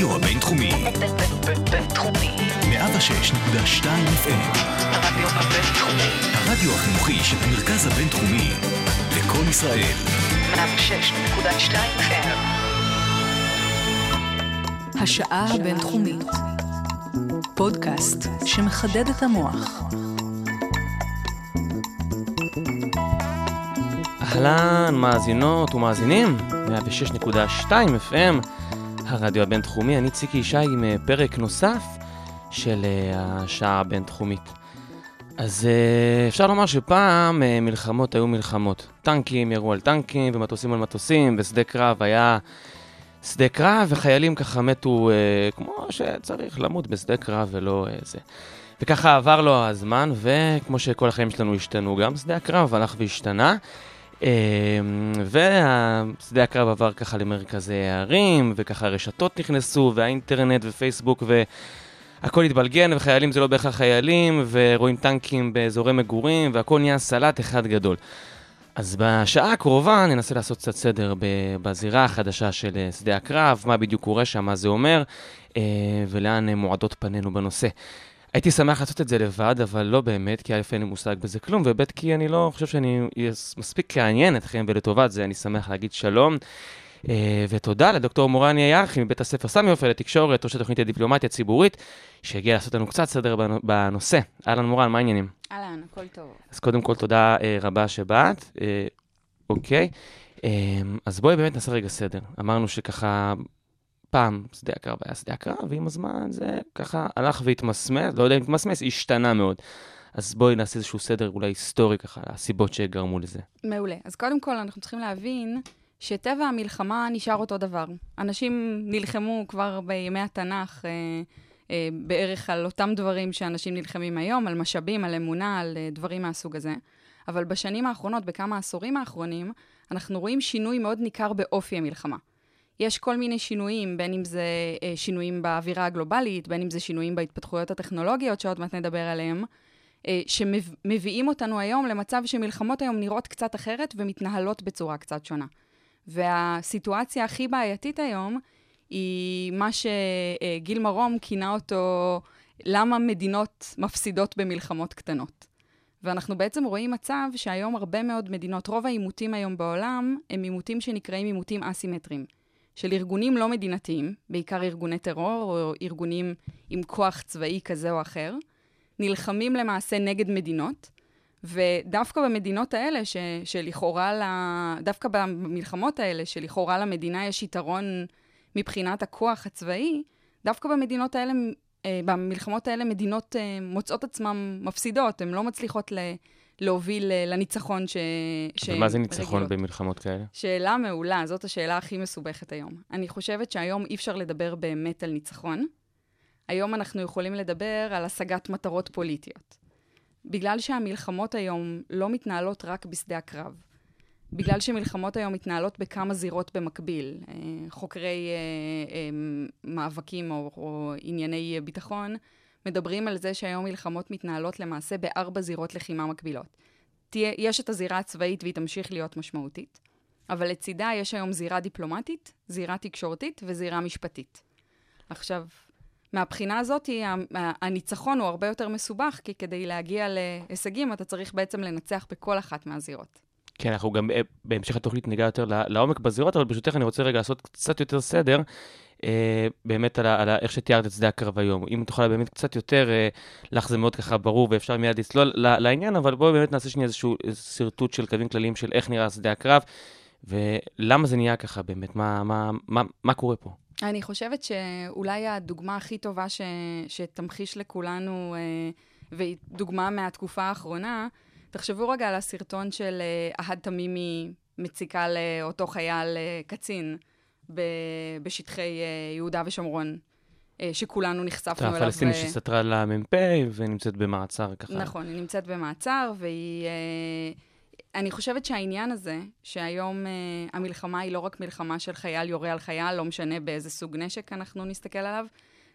הרדיו הבינתחומי. בינתחומי. 106.2 FM. הרדיו הבינתחומי. הרדיו החינוכי של המרכז הבינתחומי. לקום ישראל. 106.2 FM. השעה הבינתחומית. פודקאסט שמחדד את המוח. אהלן, מאזינות ומאזינים, 106.2 FM, הרדיו הבינתחומי, אני ציקי ישי עם אה, פרק נוסף של אה, השעה הבינתחומית. אז אה, אפשר לומר שפעם מלחמות היו מלחמות. טנקים ירו על טנקים ומטוסים על מטוסים, ושדה קרב היה שדה קרב, וחיילים ככה מתו כמו שצריך למות בשדה קרב ולא זה. וככה עבר לו הזמן, וכמו שכל החיים שלנו השתנו, גם שדה הקרב הלך והשתנה. אמ, ושדה הקרב עבר ככה למרכזי הערים, וככה הרשתות נכנסו, והאינטרנט ופייסבוק, והכל התבלגן, וחיילים זה לא בהכרח חיילים, ורואים טנקים באזורי מגורים, והכל נהיה סלט אחד גדול. אז בשעה הקרובה ננסה לעשות קצת סדר בזירה החדשה של שדה הקרב, מה בדיוק קורה שם, מה זה אומר, אה, ולאן מועדות פנינו בנושא. הייתי שמח לעשות את זה לבד, אבל לא באמת, כי א' אין לי מושג בזה כלום, וב' כי אני לא חושב שאני מספיק לעניין אתכם, ולטובת זה אני שמח להגיד שלום. אה, ותודה לדוקטור מורני ירחי מבית הספר סמי עופר לתקשורת, ראש התוכנית לדיפלומטיה ציבורית, שהגיע לעשות לנו קצת סדר בנ- בנושא. אהלן מורן, מה העניינים? אהלן, הכל טוב. אז קודם כל תודה אה, רבה שבאת. אה, אוקיי, אז בואי באמת נעשה רגע סדר. אמרנו שככה, פעם שדה הקרב היה שדה הקרב, ועם הזמן זה ככה הלך והתמסמס, לא יודע אם התמסמס, השתנה מאוד. אז בואי נעשה איזשהו סדר אולי היסטורי ככה, הסיבות שגרמו לזה. מעולה. אז קודם כל, אנחנו צריכים להבין שטבע המלחמה נשאר אותו דבר. אנשים נלחמו כבר בימי התנ"ך אה, אה, בערך על אותם דברים שאנשים נלחמים היום, על משאבים, על אמונה, על אה, דברים מהסוג הזה. אבל בשנים האחרונות, בכמה עשורים האחרונים, אנחנו רואים שינוי מאוד ניכר באופי המלחמה. יש כל מיני שינויים, בין אם זה אה, שינויים באווירה הגלובלית, בין אם זה שינויים בהתפתחויות הטכנולוגיות, שעוד מעט נדבר עליהם, אה, שמביאים אותנו היום למצב שמלחמות היום נראות קצת אחרת ומתנהלות בצורה קצת שונה. והסיטואציה הכי בעייתית היום היא מה שגיל מרום כינה אותו, למה מדינות מפסידות במלחמות קטנות. ואנחנו בעצם רואים מצב שהיום הרבה מאוד מדינות, רוב העימותים היום בעולם, הם עימותים שנקראים עימותים אסימטריים. של ארגונים לא מדינתיים, בעיקר ארגוני טרור או ארגונים עם כוח צבאי כזה או אחר, נלחמים למעשה נגד מדינות, ודווקא במדינות האלה, ש, שלכאורה, ל, דווקא במלחמות האלה, שלכאורה למדינה יש יתרון מבחינת הכוח הצבאי, דווקא במדינות האלה, אה, במלחמות האלה, מדינות אה, מוצאות עצמן מפסידות, הן לא מצליחות ל, להוביל אה, לניצחון ש... אבל מה זה ניצחון רגילות. במלחמות כאלה? שאלה מעולה, זאת השאלה הכי מסובכת היום. אני חושבת שהיום אי אפשר לדבר באמת על ניצחון. היום אנחנו יכולים לדבר על השגת מטרות פוליטיות. בגלל שהמלחמות היום לא מתנהלות רק בשדה הקרב. בגלל שמלחמות היום מתנהלות בכמה זירות במקביל. אה, חוקרי אה, מאבקים או, או ענייני ביטחון מדברים על זה שהיום מלחמות מתנהלות למעשה בארבע זירות לחימה מקבילות. תהיה, יש את הזירה הצבאית והיא תמשיך להיות משמעותית, אבל לצידה יש היום זירה דיפלומטית, זירה תקשורתית וזירה משפטית. עכשיו, מהבחינה הזאת, הניצחון הוא הרבה יותר מסובך, כי כדי להגיע להישגים אתה צריך בעצם לנצח בכל אחת מהזירות. כן, אנחנו גם אה, בהמשך התוכנית ניגע יותר לעומק בזירות, אבל ברשותך אני רוצה רגע לעשות קצת יותר סדר, באמת על, ה- על ה- איך שתיארת את שדה הקרב היום. אם תוכל באמת קצת יותר, אה, לך זה מאוד ככה ברור ואפשר מיד לצלול ל- לעניין, אבל בואי באמת נעשה שנייה איזשהו שרטוט של קווים כלליים של איך נראה שדה הקרב, ולמה זה נהיה ככה באמת, מה, מה, מה, מה קורה פה? אני חושבת שאולי הדוגמה הכי טובה ש... שתמחיש לכולנו, אה, והיא דוגמה מהתקופה האחרונה, תחשבו רגע על הסרטון של אה, אהד תמימי מציקה לאותו חייל אה, קצין ב... בשטחי אה, יהודה ושומרון, אה, שכולנו נחשפנו אליו. הפלסטינית אה, שסתרה למ"פ ונמצאת במעצר ככה. נכון, היא נמצאת במעצר, והיא... אה, אני חושבת שהעניין הזה, שהיום אה, המלחמה היא לא רק מלחמה של חייל יורה על חייל, לא משנה באיזה סוג נשק אנחנו נסתכל עליו,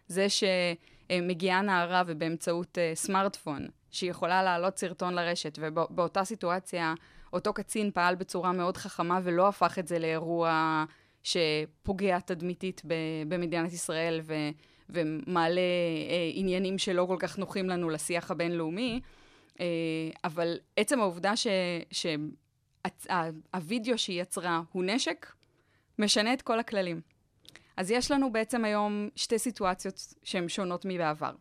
זה שמגיעה נערה ובאמצעות אה, סמארטפון, שהיא יכולה להעלות סרטון לרשת, ובאותה סיטואציה אותו קצין פעל בצורה מאוד חכמה ולא הפך את זה לאירוע שפוגע תדמיתית במדינת ישראל ו, ומעלה אה, עניינים שלא כל כך נוחים לנו לשיח הבינלאומי, אה, אבל עצם העובדה שהווידאו שהיא יצרה הוא נשק, משנה את כל הכללים. אז יש לנו בעצם היום שתי סיטואציות שהן שונות מבעבר.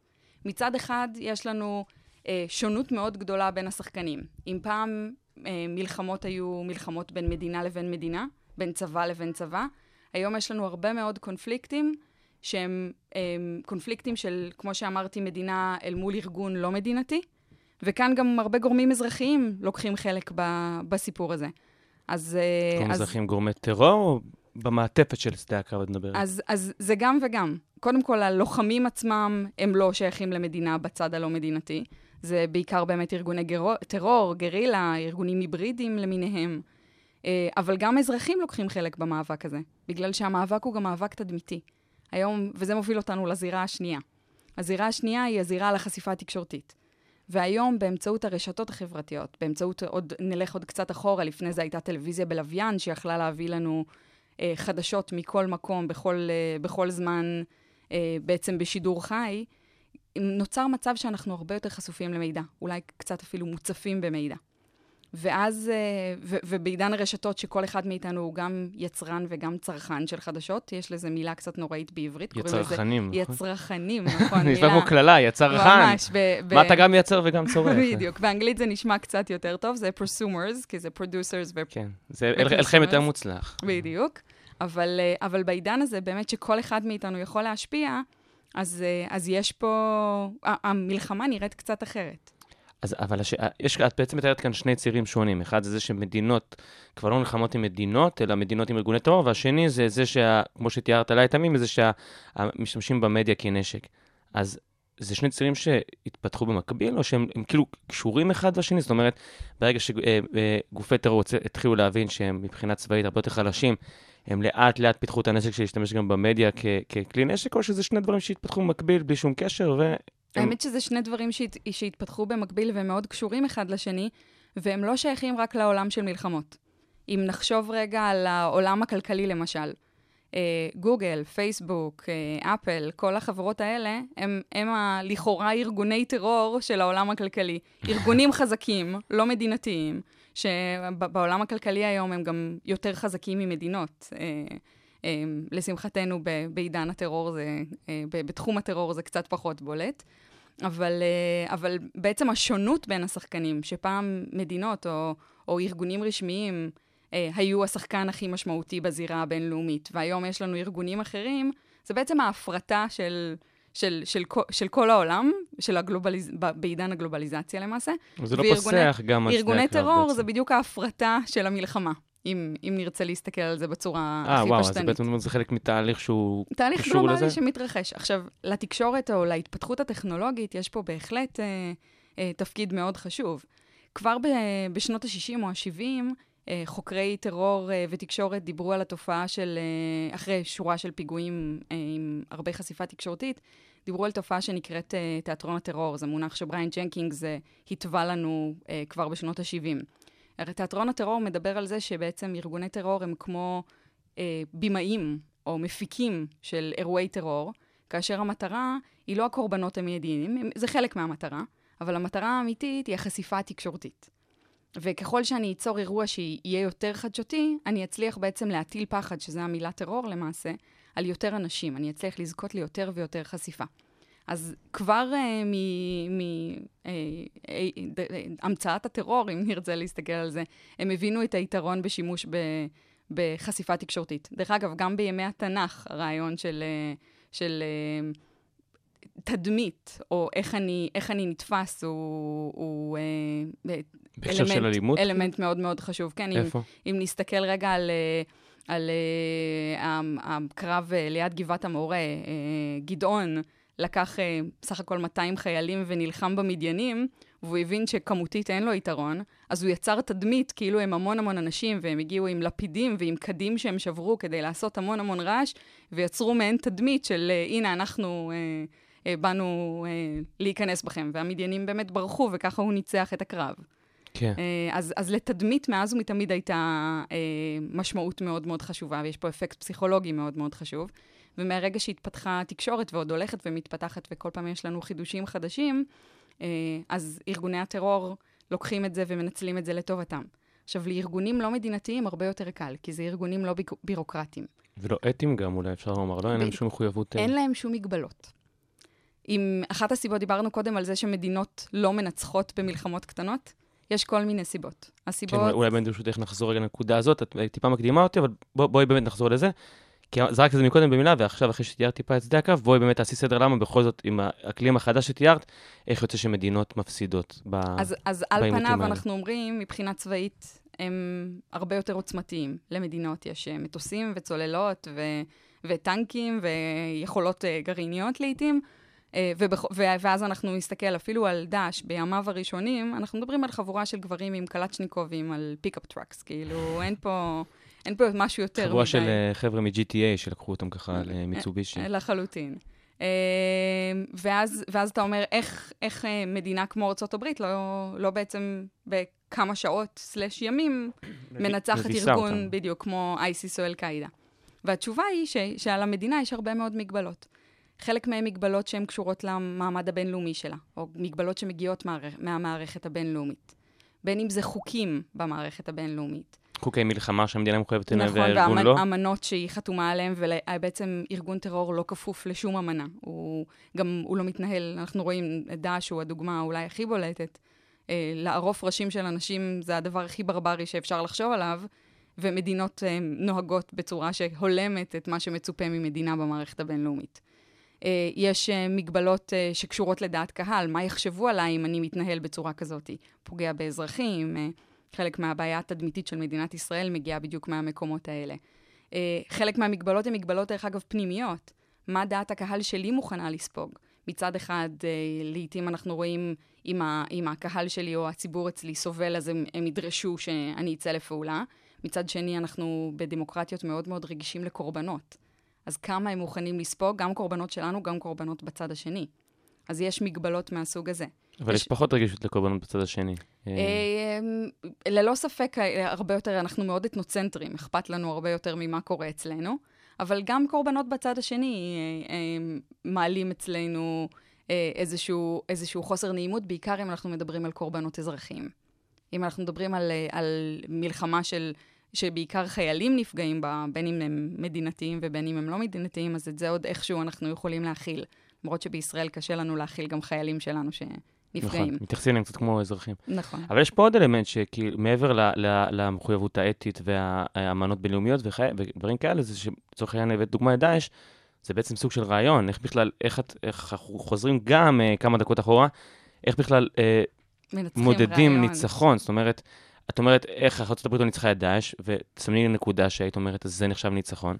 מצד אחד, יש לנו אה, שונות מאוד גדולה בין השחקנים. אם פעם אה, מלחמות היו מלחמות בין מדינה לבין מדינה, בין צבא לבין צבא, היום יש לנו הרבה מאוד קונפליקטים שהם אה, קונפליקטים של, כמו שאמרתי, מדינה אל מול ארגון לא מדינתי, וכאן גם הרבה גורמים אזרחיים לוקחים חלק ב, בסיפור הזה. אז... אה, גורמים אז... אזרחים גורמי טרור, או במעטפת של שדה הקרב את מדברת? אז, אז זה גם וגם. קודם כל, הלוחמים עצמם הם לא שייכים למדינה בצד הלא מדינתי. זה בעיקר באמת ארגוני גרו, טרור, גרילה, ארגונים היברידיים למיניהם. אה, אבל גם אזרחים לוקחים חלק במאבק הזה, בגלל שהמאבק הוא גם מאבק תדמיתי. היום, וזה מוביל אותנו לזירה השנייה. הזירה השנייה היא הזירה על החשיפה התקשורתית. והיום, באמצעות הרשתות החברתיות, באמצעות עוד, נלך עוד קצת אחורה, לפני זה הייתה טלוויזיה בלוויין, שיכלה להביא לנו אה, חדשות מכל מקום, בכל, אה, בכל זמן, אה, בעצם בשידור חי, נוצר מצב שאנחנו הרבה יותר חשופים למידע, אולי קצת אפילו מוצפים במידע. ואז, ו- ובעידן הרשתות, שכל אחד מאיתנו הוא גם יצרן וגם צרכן של חדשות, יש לזה מילה קצת נוראית בעברית. יצרחנים. נכון? יצרחנים, נכון. מילה... נשמע כמו קללה, יצרחן. ממש. ב- ב- מה אתה גם מייצר וגם צורך. בדיוק. באנגלית זה נשמע קצת יותר טוב, זה prosumers, כי זה producers ו... כן, זה הלחם יותר מוצלח. בדיוק. אבל, אבל בעידן הזה, באמת שכל אחד מאיתנו יכול להשפיע, אז, אז יש פה, המלחמה נראית קצת אחרת. אז, אבל הש... יש, את בעצם מתארת כאן שני צירים שונים. אחד זה זה שמדינות כבר לא נלחמות עם מדינות, אלא מדינות עם ארגוני טרור, והשני זה זה, שה, כמו שתיארת עליי תמים, זה שהמשתמשים במדיה כנשק. אז זה שני צירים שהתפתחו במקביל, או שהם כאילו קשורים אחד לשני? זאת אומרת, ברגע שגופי טרור התחילו להבין שהם מבחינה צבאית הרבה יותר חלשים, הם לאט לאט פיתחו את הנשק של להשתמש גם במדיה כ- ככלי נשק, או שזה שני דברים שהתפתחו במקביל בלי שום קשר, ו... האמת שזה שני דברים שהת... שהתפתחו במקביל והם מאוד קשורים אחד לשני, והם לא שייכים רק לעולם של מלחמות. אם נחשוב רגע על העולם הכלכלי למשל, גוגל, פייסבוק, אפל, כל החברות האלה, הם, הם ה, לכאורה ארגוני טרור של העולם הכלכלי. ארגונים חזקים, לא מדינתיים, שבעולם הכלכלי היום הם גם יותר חזקים ממדינות. לשמחתנו, בעידן הטרור, זה, בתחום הטרור זה קצת פחות בולט. אבל, אבל בעצם השונות בין השחקנים, שפעם מדינות או, או ארגונים רשמיים היו השחקן הכי משמעותי בזירה הבינלאומית, והיום יש לנו ארגונים אחרים, זה בעצם ההפרטה של, של, של, של, של כל העולם, של הגלובליז... בעידן הגלובליזציה למעשה. וזה לא פוסח גם על שני ארגוני טרור בעצם. זה בדיוק ההפרטה של המלחמה. אם, אם נרצה להסתכל על זה בצורה 아, הכי וואו, פשטנית. אז בעצם זה חלק מתהליך שהוא תהליך קשור לזה? גלובלי שמתרחש. עכשיו, לתקשורת או להתפתחות הטכנולוגית יש פה בהחלט אה, אה, תפקיד מאוד חשוב. כבר ב, בשנות ה-60 או ה-70, אה, חוקרי טרור אה, ותקשורת דיברו על התופעה של, אה, אחרי שורה של פיגועים אה, עם הרבה חשיפה תקשורתית, דיברו על תופעה שנקראת אה, תיאטרון הטרור. זה מונח שבריין ג'נקינגס אה, התווה לנו אה, כבר בשנות ה-70. הרי תיאטרון הטרור מדבר על זה שבעצם ארגוני טרור הם כמו אה, בימאים או מפיקים של אירועי טרור, כאשר המטרה היא לא הקורבנות המיידיים, זה חלק מהמטרה, אבל המטרה האמיתית היא החשיפה התקשורתית. וככל שאני אצור אירוע שיהיה יותר חדשותי, אני אצליח בעצם להטיל פחד, שזה המילה טרור למעשה, על יותר אנשים. אני אצליח לזכות ליותר ויותר חשיפה. אז כבר uh, מהמצאת uh, uh, הטרור, אם נרצה להסתכל על זה, הם הבינו את היתרון בשימוש ב, בחשיפה תקשורתית. דרך אגב, גם בימי התנ"ך, הרעיון של, של תדמית, או איך אני, איך אני נתפס, הוא... הוא אלמנט, של אלימות? אלמנט מאוד מאוד חשוב, כן. איפה? אם, אם נסתכל רגע על... על uh, הקרב uh, ליד גבעת המורה, uh, גדעון לקח uh, סך הכל 200 חיילים ונלחם במדיינים, והוא הבין שכמותית אין לו יתרון, אז הוא יצר תדמית כאילו הם המון המון אנשים, והם הגיעו עם לפידים ועם קדים שהם שברו כדי לעשות המון המון רעש, ויצרו מעין תדמית של uh, הנה, אנחנו uh, uh, באנו uh, להיכנס בכם, והמדיינים באמת ברחו, וככה הוא ניצח את הקרב. כן. אה, אז, אז לתדמית מאז ומתמיד הייתה אה, משמעות מאוד מאוד חשובה, ויש פה אפקט פסיכולוגי מאוד מאוד חשוב. ומהרגע שהתפתחה התקשורת ועוד הולכת ומתפתחת, וכל פעם יש לנו חידושים חדשים, אה, אז ארגוני הטרור לוקחים את זה ומנצלים את זה לטובתם. עכשיו, לארגונים לא מדינתיים הרבה יותר קל, כי זה ארגונים לא ביק- בירוקרטיים. ולא אתיים גם, אולי אפשר לומר, לא? אין להם שום מחויבות... אה, אין להם שום מגבלות. אם אחת הסיבות, דיברנו קודם על זה שמדינות לא מנצחות במלחמות קטנות, יש כל מיני סיבות. כן, הסיבות... אולי- אולי באמת ברשותך נחזור רגע לנקודה הזאת, את אה, טיפה מקדימה אותי, אבל בוא- בואי באמת נחזור לזה. כי זרקת את זה מקודם במילה, ועכשיו, אחרי שתיארת טיפה את שדה הקרב, בואי באמת תעשי סדר למה בכל זאת, עם האקלים החדש שתיארת, איך יוצא שמדינות מפסידות ב... אז, אז על פניו האלה. אנחנו אומרים, מבחינה צבאית, הם הרבה יותר עוצמתיים. למדינות יש אה, מטוסים וצוללות ו, וטנקים ויכולות אה, גרעיניות לעיתים. אה, ובכ... ו- ואז אנחנו נסתכל אפילו על דאעש בימיו הראשונים, אנחנו מדברים על חבורה של גברים עם קלצ'ניקובים על pickup trucks, כאילו אין פה, אין פה משהו יותר מדי. חבורה של אה, חבר'ה מ-GTA שלקחו אותם ככה למיצובישי. אה, לחלוטין. אה, ואז, ואז אתה אומר, איך, איך אה, מדינה כמו ארה"ב לא, לא בעצם בכמה שעות slash ימים מנצחת ארגון אותם. בדיוק כמו אייסיס או אל-קאעידה. והתשובה היא ש, שעל המדינה יש הרבה מאוד מגבלות. חלק מהן מגבלות שהן קשורות למעמד הבינלאומי שלה, או מגבלות שמגיעות מערכ, מהמערכת הבינלאומית. בין אם זה חוקים במערכת הבינלאומית, חוקי מלחמה שהמדינה מחויבת אליהם נכון, והארגון לא. והאמנות שהיא חתומה עליהן, ובעצם ארגון טרור לא כפוף לשום אמנה. הוא גם, הוא לא מתנהל, אנחנו רואים את דאעש הוא הדוגמה אולי הכי בולטת. אה, לערוף ראשים של אנשים זה הדבר הכי ברברי שאפשר לחשוב עליו, ומדינות אה, נוהגות בצורה שהולמת את מה שמצופה ממדינה במערכת הבינלאומית. אה, יש אה, מגבלות אה, שקשורות לדעת קהל, מה יחשבו עליי אם אני מתנהל בצורה כזאת? פוגע באזרחים, אה, חלק מהבעיה התדמיתית של מדינת ישראל מגיעה בדיוק מהמקומות האלה. אה, חלק מהמגבלות הן מגבלות, דרך אגב, פנימיות. מה דעת הקהל שלי מוכנה לספוג? מצד אחד, אה, לעתים אנחנו רואים אם, ה, אם הקהל שלי או הציבור אצלי סובל, אז הם, הם ידרשו שאני אצא לפעולה. מצד שני, אנחנו בדמוקרטיות מאוד מאוד רגישים לקורבנות. אז כמה הם מוכנים לספוג, גם קורבנות שלנו, גם קורבנות בצד השני. אז יש מגבלות מהסוג הזה. אבל יש- פחות רגישות לקורבנות בצד השני. אה, אה, ללא ספק, אה, הרבה יותר, אנחנו מאוד אתנוצנטרים, אכפת לנו הרבה יותר ממה קורה אצלנו, אבל גם קורבנות בצד השני אה, אה, מעלים אצלנו איזשהו, איזשהו חוסר נעימות, בעיקר אם אנחנו מדברים על קורבנות אזרחיים. אם אנחנו מדברים על, על מלחמה של, שבעיקר חיילים נפגעים בה, בין אם הם מדינתיים ובין אם הם לא מדינתיים, אז את זה עוד איכשהו אנחנו יכולים להכיל. למרות שבישראל קשה לנו להכיל גם חיילים שלנו שנפגעים. נכון, מתייחסים אליהם קצת כמו אזרחים. נכון. אבל יש פה עוד אלמנט שכאילו, מעבר ל- ל- למחויבות האתית והאמנות בינלאומיות וחי- ודברים כאלה, זה שלצורך העניין הבאת דוגמא את דאעש, זה בעצם סוג של רעיון, איך בכלל, איך, אנחנו חוזרים גם אה, כמה דקות אחורה, איך בכלל אה, מודדים רעיון. ניצחון, זאת אומרת, את אומרת איך ארה"ב לא ניצחה את דאעש, ותסמני לי נקודה שהיית אומרת, אז זה נחשב ניצחון.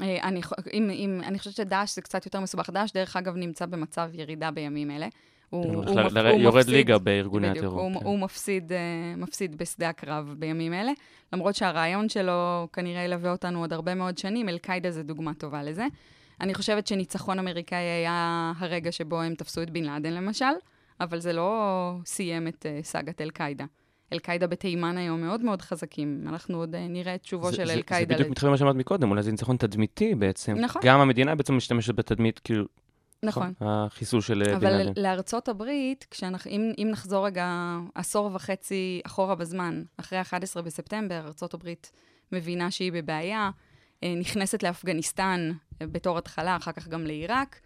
אה, אני, אם, אם, אני חושבת שדאעש זה קצת יותר מסובך. דאעש, דרך אגב, נמצא במצב ירידה בימים אלה. הוא, הוא הולך הוא, ל- הוא יורד מפסיד, ליגה בארגוני בדיוק, הטרור. הוא, כן. הוא מפסיד, אה, מפסיד בשדה הקרב בימים אלה, למרות שהרעיון שלו כנראה ילווה אותנו עוד הרבה מאוד שנים, אל-קאעידה זה דוגמה טובה לזה. אני חושבת שניצחון אמריקאי היה הרגע שבו הם תפסו את בן לאדן למשל, אבל זה לא סיים את אה, סאגת אל-קאעידה. אל-קאעידה בתימן היום מאוד מאוד חזקים. אנחנו עוד אה, נראה את שובו זה- של אל-קאעידה. זה בדיוק מתחבר למה שאמרת מקודם, אולי זה ניצחון תדמיתי בעצם. נכון. גם המדינה בעצם משתמשת בתדמית, כאילו, נכון. החיסול של אה, בן אבל לאדן. לארצות הברית, כשאנחנו, אם, אם נחזור רגע עשור וחצי אחורה בזמן, אחרי 11 בספטמבר, ארצות הברית מבינה שהיא בבעיה, אה, נכנסת לאפגניסטן בתור התחלה, אחר כך גם לעיראק,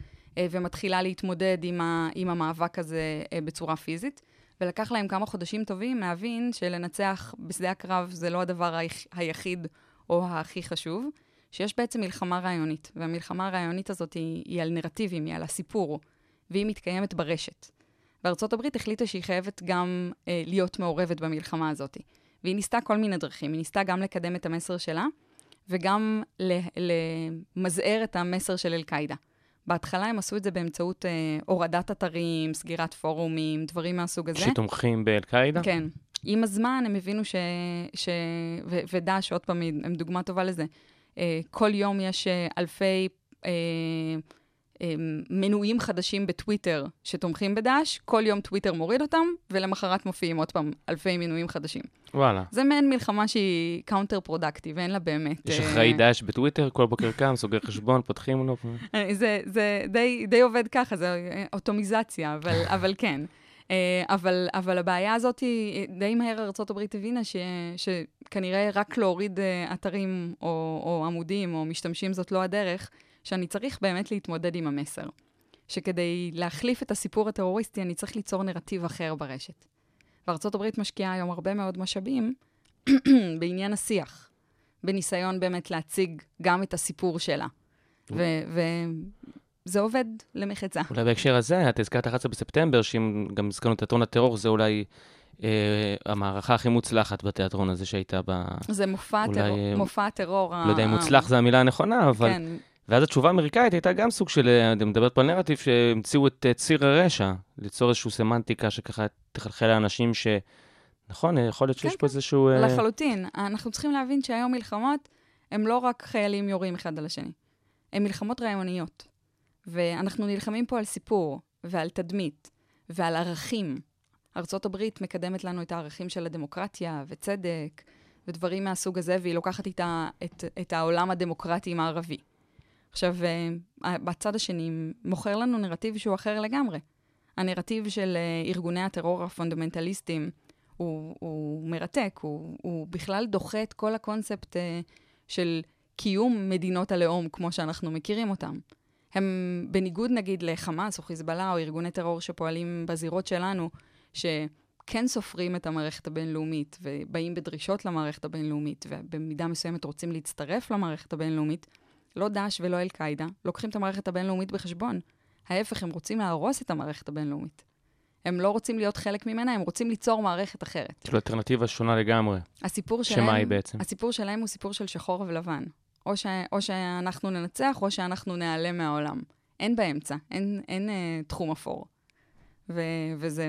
ומתחילה להתמודד עם, ה, עם המאבק הזה בצורה פיזית. ולקח להם כמה חודשים טובים להבין שלנצח בשדה הקרב זה לא הדבר היח- היחיד או הכי חשוב, שיש בעצם מלחמה רעיונית, והמלחמה הרעיונית הזאת היא, היא על נרטיבים, היא על הסיפור, והיא מתקיימת ברשת. וארצות הברית החליטה שהיא חייבת גם אה, להיות מעורבת במלחמה הזאת. והיא ניסתה כל מיני דרכים, היא ניסתה גם לקדם את המסר שלה, וגם למזער את המסר של אל-קאעידה. בהתחלה הם עשו את זה באמצעות אה, הורדת אתרים, סגירת פורומים, דברים מהסוג הזה. שתומכים באל-קאעידה? כן. עם הזמן הם הבינו ש... ש... ו... ודאעש, עוד פעם, הם דוגמה טובה לזה. אה, כל יום יש אה, אלפי אה, מנויים חדשים בטוויטר שתומכים בדאעש, כל יום טוויטר מוריד אותם, ולמחרת מופיעים עוד פעם אלפי מנויים חדשים. וואלה. זה מעין מלחמה שהיא counter productive, אין לה באמת... יש אה, אחראי דאעש בטוויטר, כל בוקר קם, סוגר חשבון, פותחים לו. אה, זה, זה די, די עובד ככה, זה אה, אוטומיזציה, אבל, אבל כן. אבל, אבל הבעיה הזאת היא, די מהר ארה"ב הבינה ש, שכנראה רק להוריד אתרים או, או עמודים או משתמשים זאת לא הדרך, שאני צריך באמת להתמודד עם המסר. שכדי להחליף את הסיפור הטרוריסטי, אני צריך ליצור נרטיב אחר ברשת. וארה"ב משקיעה היום הרבה מאוד משאבים בעניין השיח, בניסיון באמת להציג גם את הסיפור שלה. וזה עובד למחצה. אולי בהקשר הזה, את הזכרת 11 בספטמבר, שאם גם הזכרנו את תיאטרון הטרור, זה אולי אה, המערכה הכי מוצלחת בתיאטרון הזה שהייתה ב... זה מופע, אולי, טרור, אה, מופע טרור. לא יודע אם מוצלח זה המילה הנכונה, אבל... כן, ואז התשובה האמריקאית הייתה גם סוג של, אה, אני מדברת פה על נרטיב, שהמציאו את אה, ציר הרשע, ליצור איזושהי סמנטיקה שככה תחלחל לאנשים ש... נכון, יכול להיות שיש כן, פה איזשהו... אה, לחלוטין. אנחנו צריכים להבין שהיום מלחמות הם לא רק חיילים יורים אחד על השני, הן מלחמות רעיוניות. ואנחנו נלחמים פה על סיפור, ועל תדמית, ועל ערכים. ארצות הברית מקדמת לנו את הערכים של הדמוקרטיה, וצדק, ודברים מהסוג הזה, והיא לוקחת איתה את, את העולם הדמוקרטי המערבי. עכשיו, אה, בצד השני מוכר לנו נרטיב שהוא אחר לגמרי. הנרטיב של אה, ארגוני הטרור הפונדמנטליסטים הוא, הוא מרתק, הוא, הוא בכלל דוחה את כל הקונספט אה, של קיום מדינות הלאום כמו שאנחנו מכירים אותם. הם בניגוד נגיד לחמאס או חיזבאללה או ארגוני טרור שפועלים בזירות שלנו, שכן סופרים את המערכת הבינלאומית ובאים בדרישות למערכת הבינלאומית ובמידה מסוימת רוצים להצטרף למערכת הבינלאומית, לא דאעש ולא אל-קאעידה לוקחים את המערכת הבינלאומית בחשבון. ההפך, הם רוצים להרוס את המערכת הבינלאומית. הם לא רוצים להיות חלק ממנה, הם רוצים ליצור מערכת אחרת. כאילו אלטרנטיבה שונה לגמרי. הסיפור שלהם... שמה היא בעצם? הסיפור שלהם הוא סיפור של שחור ולבן. או, ש, או שאנחנו ננצח, או שאנחנו ניעלם מהעולם. אין באמצע, אין, אין אה, תחום אפור. ו, וזה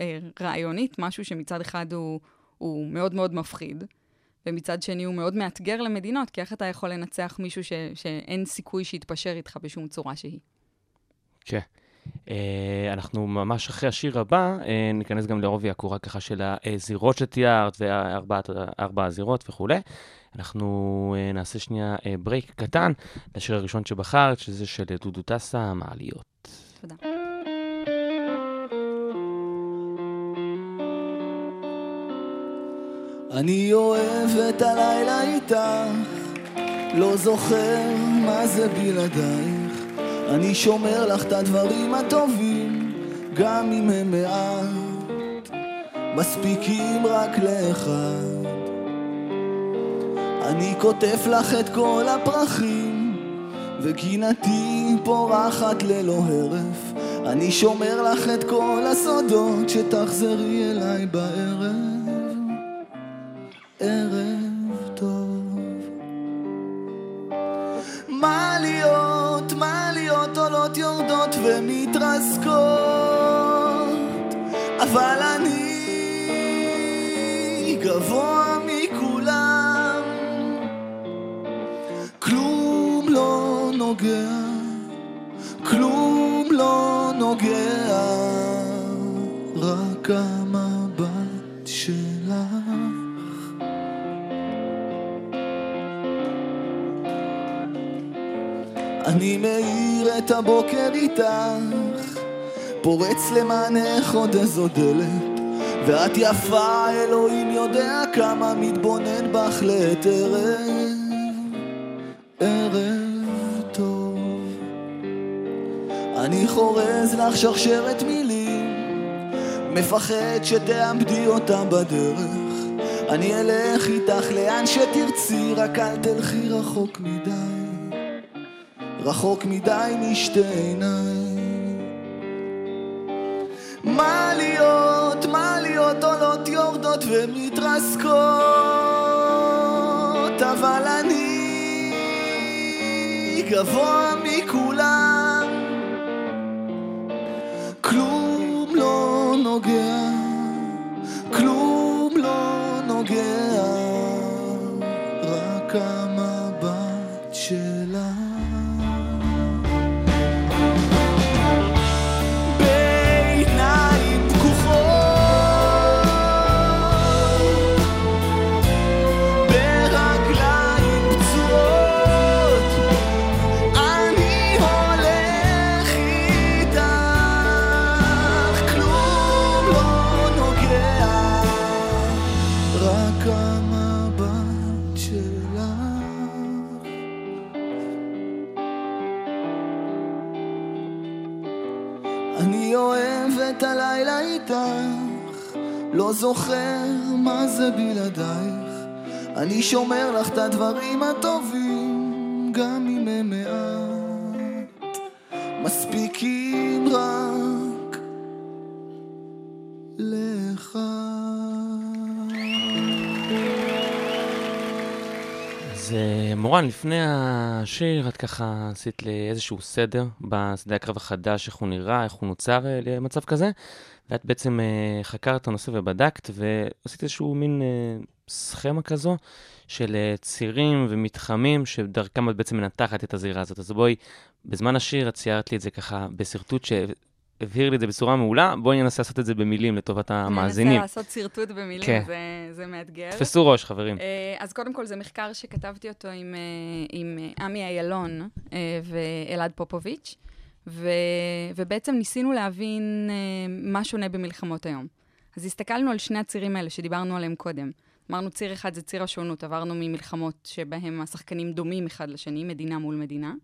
אה, רעיונית משהו שמצד אחד הוא, הוא מאוד מאוד מפחיד, ומצד שני הוא מאוד מאתגר למדינות, כי איך אתה יכול לנצח מישהו ש, שאין סיכוי שיתפשר איתך בשום צורה שהיא? כן. Uh, אנחנו ממש אחרי השיר הבא, uh, ניכנס גם לעובי הקורה ככה של הזירות שתיארת, וארבע הזירות וכולי. אנחנו uh, נעשה שנייה uh, ברייק קטן לשיר הראשון שבחרת, שזה של דודו טסה, מעליות. תודה. אני אוהב את הלילה איתך, לא זוכר מה זה בלעדייך. אני שומר לך את הדברים הטובים, גם אם הם מעט, מספיקים רק לאחד. אני קוטף לך את כל הפרחים, וקינתי פורחת ללא הרף. אני שומר לך את כל הסודות, שתחזרי אליי בערב. ערב טוב. מה להיות, עולות יורדות ומתרסקות, אבל אני גבוה מכולם, כלום לא נוגע, כלום לא נוגע, רק המבט את הבוקר איתך, פורץ למענך עוד איזו דלת, ואת יפה, אלוהים יודע כמה מתבונן בך לעת ערב, ערב טוב. אני חורז לך שרשרת מילים, מפחד שתאבדי אותה בדרך. אני אלך איתך לאן שתרצי, רק אל תלכי רחוק מדי. רחוק מדי משתי עיניים. מה להיות עולות יורדות ומתרסקות, אבל אני גבוה מכולם. כלום לא נוגע, כלום לא נוגע, זוכר מה זה בלעדייך. אני שומר לך את הדברים הטובים, גם אם הם מעט. מספיקים רק לך. אז אה, מורן, לפני השיר, את ככה עשית לי איזשהו סדר בשדה הקרב החדש, איך הוא נראה, איך הוא נוצר אה, למצב כזה, ואת בעצם אה, חקרת את הנושא ובדקת, ועשית איזשהו מין אה, סכמה כזו של אה, צירים ומתחמים, שדרכם את בעצם מנתחת את הזירה הזאת. אז בואי, בזמן השיר את ציירת לי את זה ככה בשרטוט שהבהיר לי את זה בצורה מעולה, בואי ננסה לעשות את זה במילים לטובת המאזינים. ננסה לעשות שרטוט במילים, כן. זה, זה מאתגר. תפסו ראש, חברים. אז קודם כל, זה מחקר שכתבתי אותו עם, עם עמי איילון ואלעד פופוביץ', ו, ובעצם ניסינו להבין אה, מה שונה במלחמות היום. אז הסתכלנו על שני הצירים האלה שדיברנו עליהם קודם. אמרנו, ציר אחד זה ציר השונות, עברנו ממלחמות שבהם השחקנים דומים אחד לשני, מדינה מול מדינה,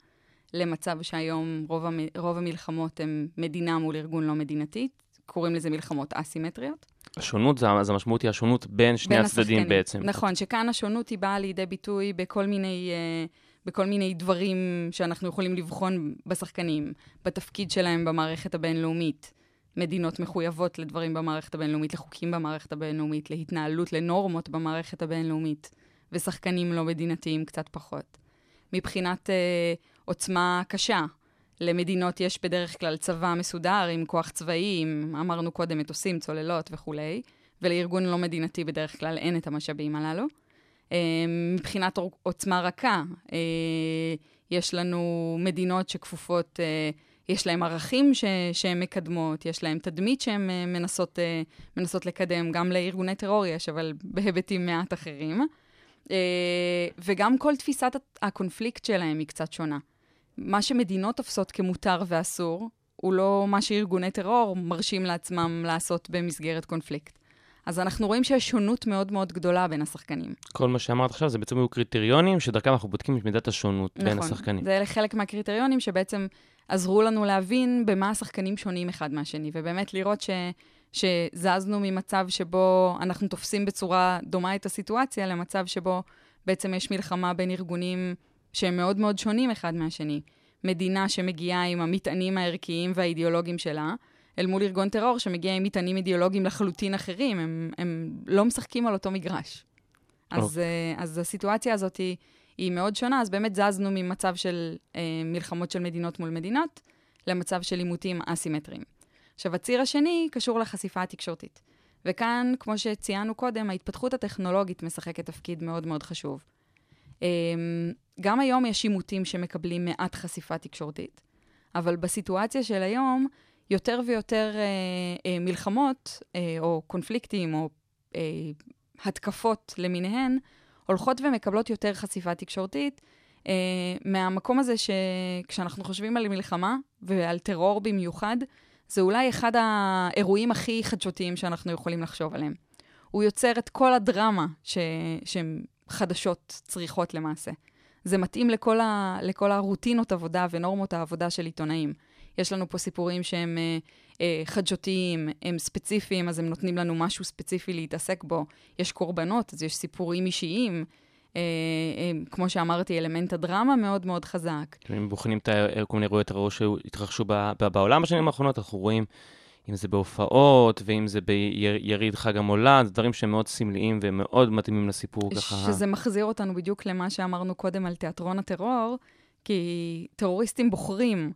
למצב שהיום רוב, המ, רוב המלחמות הן מדינה מול ארגון לא מדינתי, קוראים לזה מלחמות אסימטריות. השונות, זה, אז המשמעות היא השונות בין שני בין הצדדים השחקנים. בעצם. נכון, שכאן השונות היא באה לידי ביטוי בכל מיני, uh, בכל מיני דברים שאנחנו יכולים לבחון בשחקנים, בתפקיד שלהם במערכת הבינלאומית. מדינות מחויבות לדברים במערכת הבינלאומית, לחוקים במערכת הבינלאומית, להתנהלות, לנורמות במערכת הבינלאומית, ושחקנים לא מדינתיים קצת פחות. מבחינת uh, עוצמה קשה, למדינות יש בדרך כלל צבא מסודר עם כוח צבאי, עם, אמרנו קודם, מטוסים, צוללות וכולי, ולארגון לא מדינתי בדרך כלל אין את המשאבים הללו. אה, מבחינת עוצמה רכה, אה, יש לנו מדינות שכפופות, אה, יש להן ערכים ש- שהן מקדמות, יש להן תדמית שהן מנסות, מנסות לקדם, גם לארגוני טרור יש, אבל בהיבטים מעט אחרים. וגם כל תפיסת הקונפליקט שלהם היא קצת שונה. מה שמדינות תופסות כמותר ואסור, הוא לא מה שארגוני טרור מרשים לעצמם לעשות במסגרת קונפליקט. אז אנחנו רואים שיש שונות מאוד מאוד גדולה בין השחקנים. כל מה שאמרת עכשיו זה בעצם היו קריטריונים שדרכם אנחנו בודקים את מידת השונות בין נכון. השחקנים. זה חלק מהקריטריונים שבעצם עזרו לנו להבין במה השחקנים שונים אחד מהשני, ובאמת לראות ש, שזזנו ממצב שבו אנחנו תופסים בצורה דומה את הסיטואציה, למצב שבו בעצם יש מלחמה בין ארגונים שהם מאוד מאוד שונים אחד מהשני. מדינה שמגיעה עם המטענים הערכיים והאידיאולוגיים שלה, אל מול ארגון טרור שמגיע עם מטענים אידיאולוגיים לחלוטין אחרים, הם, הם לא משחקים על אותו מגרש. אז, uh, אז הסיטואציה הזאת היא, היא מאוד שונה, אז באמת זזנו ממצב של uh, מלחמות של מדינות מול מדינות, למצב של עימותים אסימטריים. עכשיו, הציר השני קשור לחשיפה התקשורתית. וכאן, כמו שציינו קודם, ההתפתחות הטכנולוגית משחקת תפקיד מאוד מאוד חשוב. Um, גם היום יש עימותים שמקבלים מעט חשיפה תקשורתית, אבל בסיטואציה של היום, יותר ויותר אה, אה, מלחמות, אה, או קונפליקטים, או אה, התקפות למיניהן, הולכות ומקבלות יותר חשיפה תקשורתית, אה, מהמקום הזה שכשאנחנו חושבים על מלחמה, ועל טרור במיוחד, זה אולי אחד האירועים הכי חדשותיים שאנחנו יכולים לחשוב עליהם. הוא יוצר את כל הדרמה ש... שהן חדשות צריכות למעשה. זה מתאים לכל, ה... לכל הרוטינות עבודה ונורמות העבודה של עיתונאים. יש לנו פה סיפורים שהם אה, אה, חדשותיים, הם ספציפיים, אז הם נותנים לנו משהו ספציפי להתעסק בו. יש קורבנות, אז יש סיפורים אישיים. אה, אה, כמו שאמרתי, אלמנט הדרמה מאוד מאוד חזק. אם בוחנים את ה- כל מיני אירועי טרור שהתרחשו בעולם בשנים האחרונות, אנחנו רואים אם זה בהופעות, ואם זה ביריד חג המולד, דברים שהם מאוד סמליים ומאוד מתאימים לסיפור ככה. שזה מחזיר אותנו בדיוק למה שאמרנו קודם על תיאטרון הטרור, כי טרוריסטים בוחרים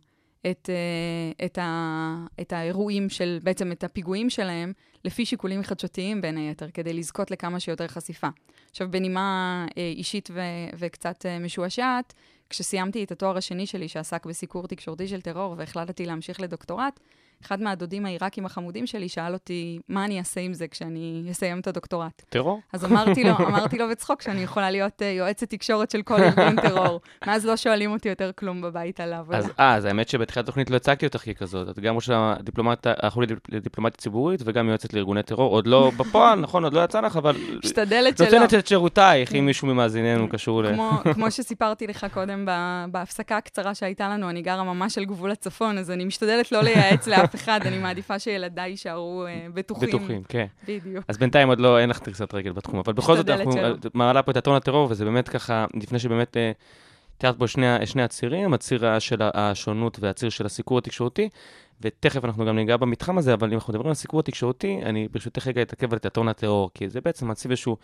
את, אה, את, ה, את האירועים של, בעצם את הפיגועים שלהם, לפי שיקולים חדשותיים בין היתר, כדי לזכות לכמה שיותר חשיפה. עכשיו, בנימה אה, אישית ו, וקצת אה, משועשעת, כשסיימתי את התואר השני שלי, שעסק בסיקור תקשורתי של טרור, והחלטתי להמשיך לדוקטורט, אחד מהדודים העיראקים החמודים שלי שאל אותי, מה אני אעשה עם זה כשאני אסיים את הדוקטורט? טרור? אז אמרתי לו, אמרתי לו בצחוק שאני יכולה להיות uh, יועצת תקשורת של כל ארגון טרור. מאז לא שואלים אותי יותר כלום בבית על העבודה. אז אה, אז האמת שבתחילת התוכנית לא הצגתי אותך ככזאת. את גם ראש האחרונה לדיפלומטיה ציבורית וגם יועצת לארגוני טרור. עוד לא בפועל, נכון, עוד לא יצא לך, אבל... משתדלת שלא. נותנת את שירותייך, אם מישהו ממאזיננו קשור ל... כמו, כמו שסיפרתי לך קודם בהפסקה הקצרה שהייתה לנו, אני גרה ממש על גבול הצפון, אז אני משתדלת לא לייעץ לאף אף אחד, אני מעדיפה שילדיי יישארו אה, בטוחים. בטוחים, כן. בדיוק. אז בינתיים עוד לא, אין לך דריסת רגל בתחום, אבל בכל זאת אנחנו. מעלה פה את תיאטרון הטרור, וזה באמת ככה, לפני שבאמת אה, תיארת פה שני, שני הצירים, הציר של השונות והציר של הסיקור התקשורתי, ותכף אנחנו גם ניגע במתחם הזה, אבל אם אנחנו מדברים על סיקור התקשורתי, אני ברשותך רגע אתעכב על תיאטרון הטרור, כי זה בעצם מציב איזשהו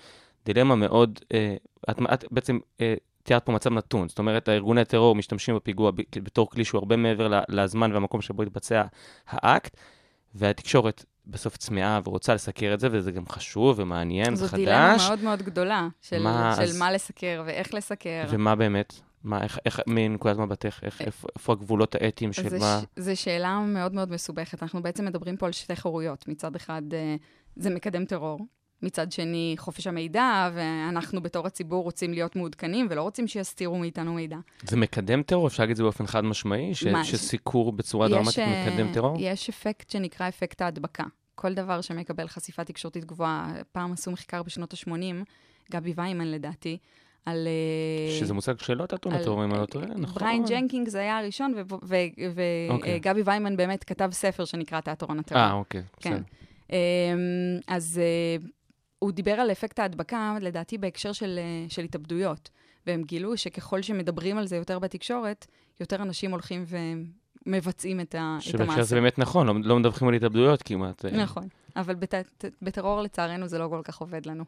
דילמה מאוד, אה, את, את בעצם אה, תיארת פה מצב נתון, זאת אומרת, הארגוני טרור משתמשים בפיגוע בתור כלי שהוא הרבה מעבר לזמן והמקום שבו התבצע האקט, והתקשורת בסוף צמאה ורוצה לסקר את זה, וזה גם חשוב ומעניין זו וחדש. דילמה מאוד מאוד גדולה, של מה, של אז- מה לסקר ואיך לסקר. ומה באמת? מה, איך, איך, מנקודת מבטך, איך, איפה, איפה הגבולות האתיים של מה... ש- זו שאלה מאוד מאוד מסובכת. אנחנו בעצם מדברים פה על שתי חירויות. מצד אחד, אה, זה מקדם טרור. מצד שני, חופש המידע, ואנחנו בתור הציבור רוצים להיות מעודכנים ולא רוצים שיסתירו מאיתנו מידע. זה מקדם טרור? אפשר להגיד את זה באופן חד משמעי? ש, מה, שסיקור בצורה דרמטית אה, מקדם טרור? יש אפקט שנקרא אפקט ההדבקה. כל דבר שמקבל חשיפה תקשורתית גבוהה, פעם עשו מחקר בשנות ה-80, גבי ויימן לדעתי, על... אה, שזה מושג שלא על- הטרור, אם אני לא טועה, נכון? בריאן ג'נקינס היה הראשון, אוקיי. וגבי ויימן באמת כתב ספר שנקרא תיאטרון הטרור. אה, אוקיי, כן. בסדר. אמ, אז אה, הוא דיבר על אפקט ההדבקה, לדעתי בהקשר של, אה, של התאבדויות, והם גילו שככל שמדברים על זה יותר בתקשורת, יותר אנשים הולכים ומבצעים את, ה, את המעשה. זה באמת נכון, לא, לא מדווחים על התאבדויות כמעט. אה. נכון, אבל בת, בטרור לצערנו זה לא כל כך עובד לנו.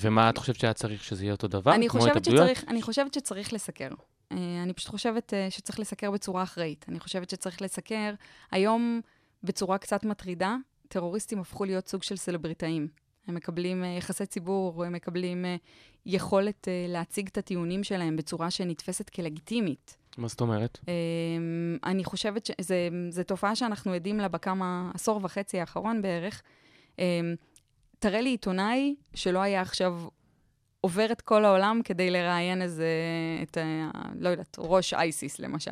ומה את חושבת שהיה צריך שזה יהיה אותו דבר? אני כמו התאבדויות? שצריך, אני חושבת שצריך לסקר. אה, אני פשוט חושבת שצריך לסקר בצורה אחראית. אני חושבת שצריך לסקר, היום בצורה קצת מטרידה, טרוריסטים הפכו להיות סוג של סלבריטאים. הם מקבלים אה, יחסי ציבור, הם מקבלים אה, יכולת אה, להציג את הטיעונים שלהם בצורה שנתפסת כלגיטימית. מה זאת אומרת? אה, אני חושבת שזו תופעה שאנחנו עדים לה בכמה, עשור וחצי האחרון בערך. אה, תראה לי עיתונאי שלא היה עכשיו עובר את כל העולם כדי לראיין איזה, את. לא יודעת, ראש אייסיס למשל.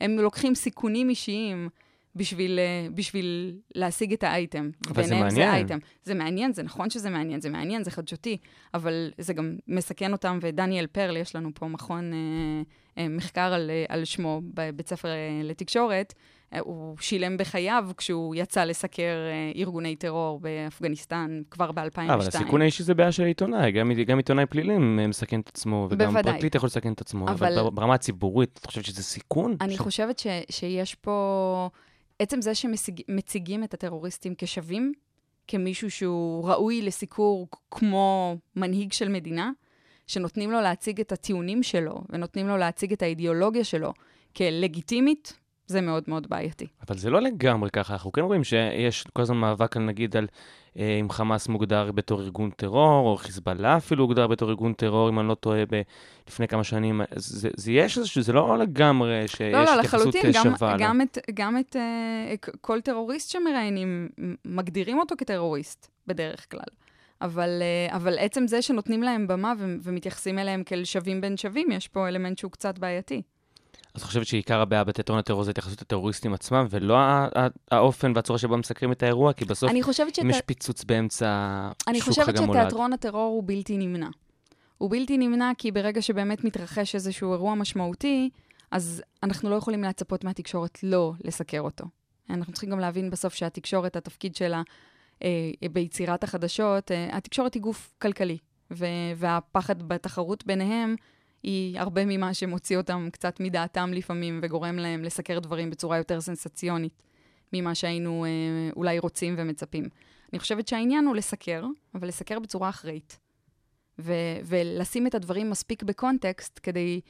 הם לוקחים סיכונים אישיים בשביל, אה, בשביל להשיג את האייטם. אבל זה מעניין. זה האייטם. זה מעניין, זה נכון שזה מעניין, זה מעניין, זה חדשותי, אבל זה גם מסכן אותם, ודניאל פרל, יש לנו פה מכון אה, אה, מחקר על, אה, על שמו בבית ספר אה, לתקשורת, אה, הוא שילם בחייו כשהוא יצא לסקר אה, ארגוני טרור באפגניסטן כבר ב-2002. אה, אבל הסיכון האישי זה בעיה של עיתונאי, גם, גם עיתונאי פלילי מסכן את עצמו, וגם בוודאי. פרקליט יכול לסכן את עצמו, אבל, אבל- ברמה הציבורית, את חושבת שזה סיכון? אני ש... חושבת ש, שיש פה... עצם זה שמציגים את הטרוריסטים כשווים, כמישהו שהוא ראוי לסיקור כמו מנהיג של מדינה, שנותנים לו להציג את הטיעונים שלו, ונותנים לו להציג את האידיאולוגיה שלו כלגיטימית, זה מאוד מאוד בעייתי. אבל זה לא לגמרי ככה, אנחנו כן רואים שיש כל הזמן מאבק נגיד על אם חמאס מוגדר בתור ארגון טרור, או חיזבאללה אפילו הוגדר בתור ארגון טרור, אם אני לא טועה, ב- לפני כמה שנים. זה, זה יש איזשהו, זה לא לגמרי שיש לא, לא, התייחסות לחלוטין, אה, גם, שווה. גם את, גם את uh, כל טרוריסט שמראיינים, מגדירים אותו כטרוריסט, בדרך כלל. אבל, uh, אבל עצם זה שנותנים להם במה ו- ומתייחסים אליהם כאל שווים בין שווים, יש פה אלמנט שהוא קצת בעייתי. את חושבת שעיקר הבעיה בתיאטרון הטרור זה התייחסות לטרוריסטים עצמם, ולא האופן והצורה שבו מסקרים את האירוע? כי בסוף, אני חושבת, אם. יש פיצוץ באמצע אני שוק חושבת חג המולד, שתיאטרון הטרור הוא בלתי נמנע. הוא בלתי נמנע כי ברגע שבאמת מתרחש איזשהו אירוע משמעותי, אז אנחנו לא יכולים לצפות מהתקשורת לא לסקר אותו. אנחנו צריכים גם להבין בסוף שהתקשורת, התפקיד שלה אה, ביצירת החדשות, אה, התקשורת היא גוף כלכלי, ו- והפחד בתחרות ביניהם היא הרבה ממה שמוציא אותם קצת מדעתם לפעמים, וגורם להם לסקר דברים בצורה יותר סנסציונית ממה שהיינו אה, אולי רוצים ומצפים. אני חושבת שהעניין הוא לסקר, אבל לסקר בצורה אחראית. ו- ולשים את הדברים מספיק בקונטקסט כדי,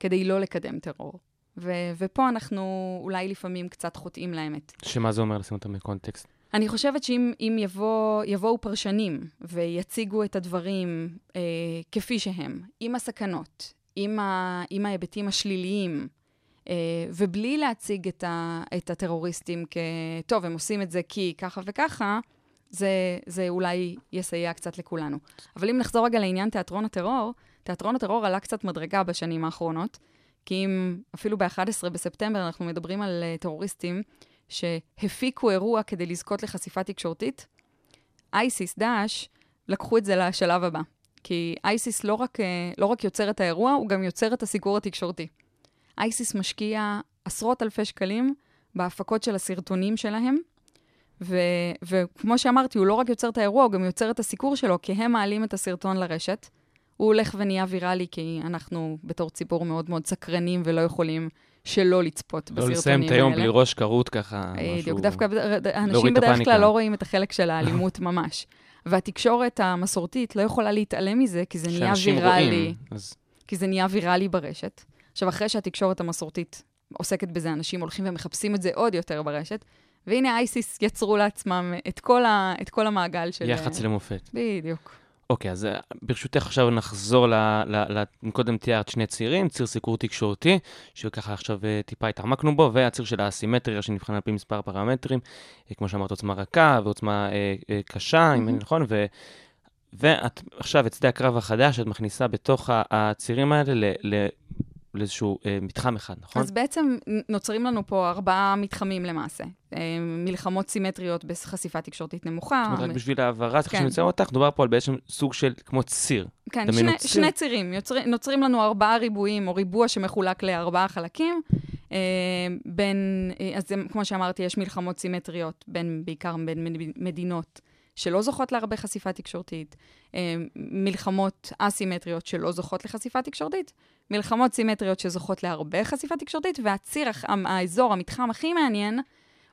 כדי לא לקדם טרור. ו- ופה אנחנו אולי לפעמים קצת חוטאים לאמת. שמה זה אומר לשים אותם בקונטקסט? אני חושבת שאם אם יבוא, יבואו פרשנים ויציגו את הדברים אה, כפי שהם, עם הסכנות, עם, ה, עם ההיבטים השליליים, אה, ובלי להציג את, ה, את הטרוריסטים כ... טוב, הם עושים את זה כי ככה וככה, זה, זה אולי יסייע קצת לכולנו. אבל אם נחזור רגע לעניין תיאטרון הטרור, תיאטרון הטרור עלה קצת מדרגה בשנים האחרונות, כי אם אפילו ב-11 בספטמבר אנחנו מדברים על uh, טרוריסטים שהפיקו אירוע כדי לזכות לחשיפה תקשורתית, אייסיס, דאעש, לקחו את זה לשלב הבא. כי אייסיס לא רק, אה, לא רק יוצר את האירוע, הוא גם יוצר את הסיקור התקשורתי. אייסיס משקיע עשרות אלפי שקלים בהפקות של הסרטונים שלהם, ו- וכמו שאמרתי, הוא לא רק יוצר את האירוע, הוא גם יוצר את הסיקור שלו, כי הם מעלים את הסרטון לרשת. הוא הולך ונהיה ויראלי, כי אנחנו בתור ציבור מאוד מאוד סקרנים ולא יכולים שלא לצפות לא בסרטונים לסיים האלה. את היום בלי ראש כרות ככה, בדיוק, משהו... דווקא בד- אנשים בדרך. כלל לא רואים את החלק של האלימות ממש. והתקשורת המסורתית לא יכולה להתעלם מזה, כי זה נהיה ויראלי. רואים, אז כי זה נהיה ויראלי ברשת. עכשיו, אחרי שהתקשורת המסורתית עוסקת בזה, אנשים הולכים ומחפשים את זה עוד יותר ברשת, והנה אייסיס יצרו לעצמם את כל, ה, את כל המעגל של... יח"צ למופת. בדיוק. אוקיי, אז אה, ברשותך עכשיו נחזור ל... ל, ל קודם תיארת שני צירים, ציר סיקור תקשורתי, שככה עכשיו אה, טיפה התעמקנו בו, והציר של האסימטריה שנבחן על פי מספר פרמטרים, אה, כמו שאמרת, עוצמה רכה ועוצמה אה, אה, קשה, אם אני נכון, ו... ואת עכשיו, את שדה הקרב החדש, את מכניסה בתוך הצירים האלה ל... ל... לאיזשהו אה, מתחם אחד, נכון? אז בעצם נוצרים לנו פה ארבעה מתחמים למעשה. אה, מלחמות סימטריות בחשיפה תקשורתית נמוכה. זאת אומרת, רק בשביל צריך כן. שאני אציין אותך, מדובר פה על בעצם סוג של כמו ציר. כן, שני, ציר. שני צירים. יוצר, נוצרים לנו ארבעה ריבועים, או ריבוע שמחולק לארבעה חלקים. אה, בין, אה, אז זה, כמו שאמרתי, יש מלחמות סימטריות, בין, בעיקר בין מד- מדינות שלא זוכות להרבה חשיפה תקשורתית, אה, מלחמות אסימטריות שלא זוכות לחשיפה תקשורתית, מלחמות סימטריות שזוכות להרבה חשיפה תקשורתית, והציר, האזור, המתחם הכי מעניין,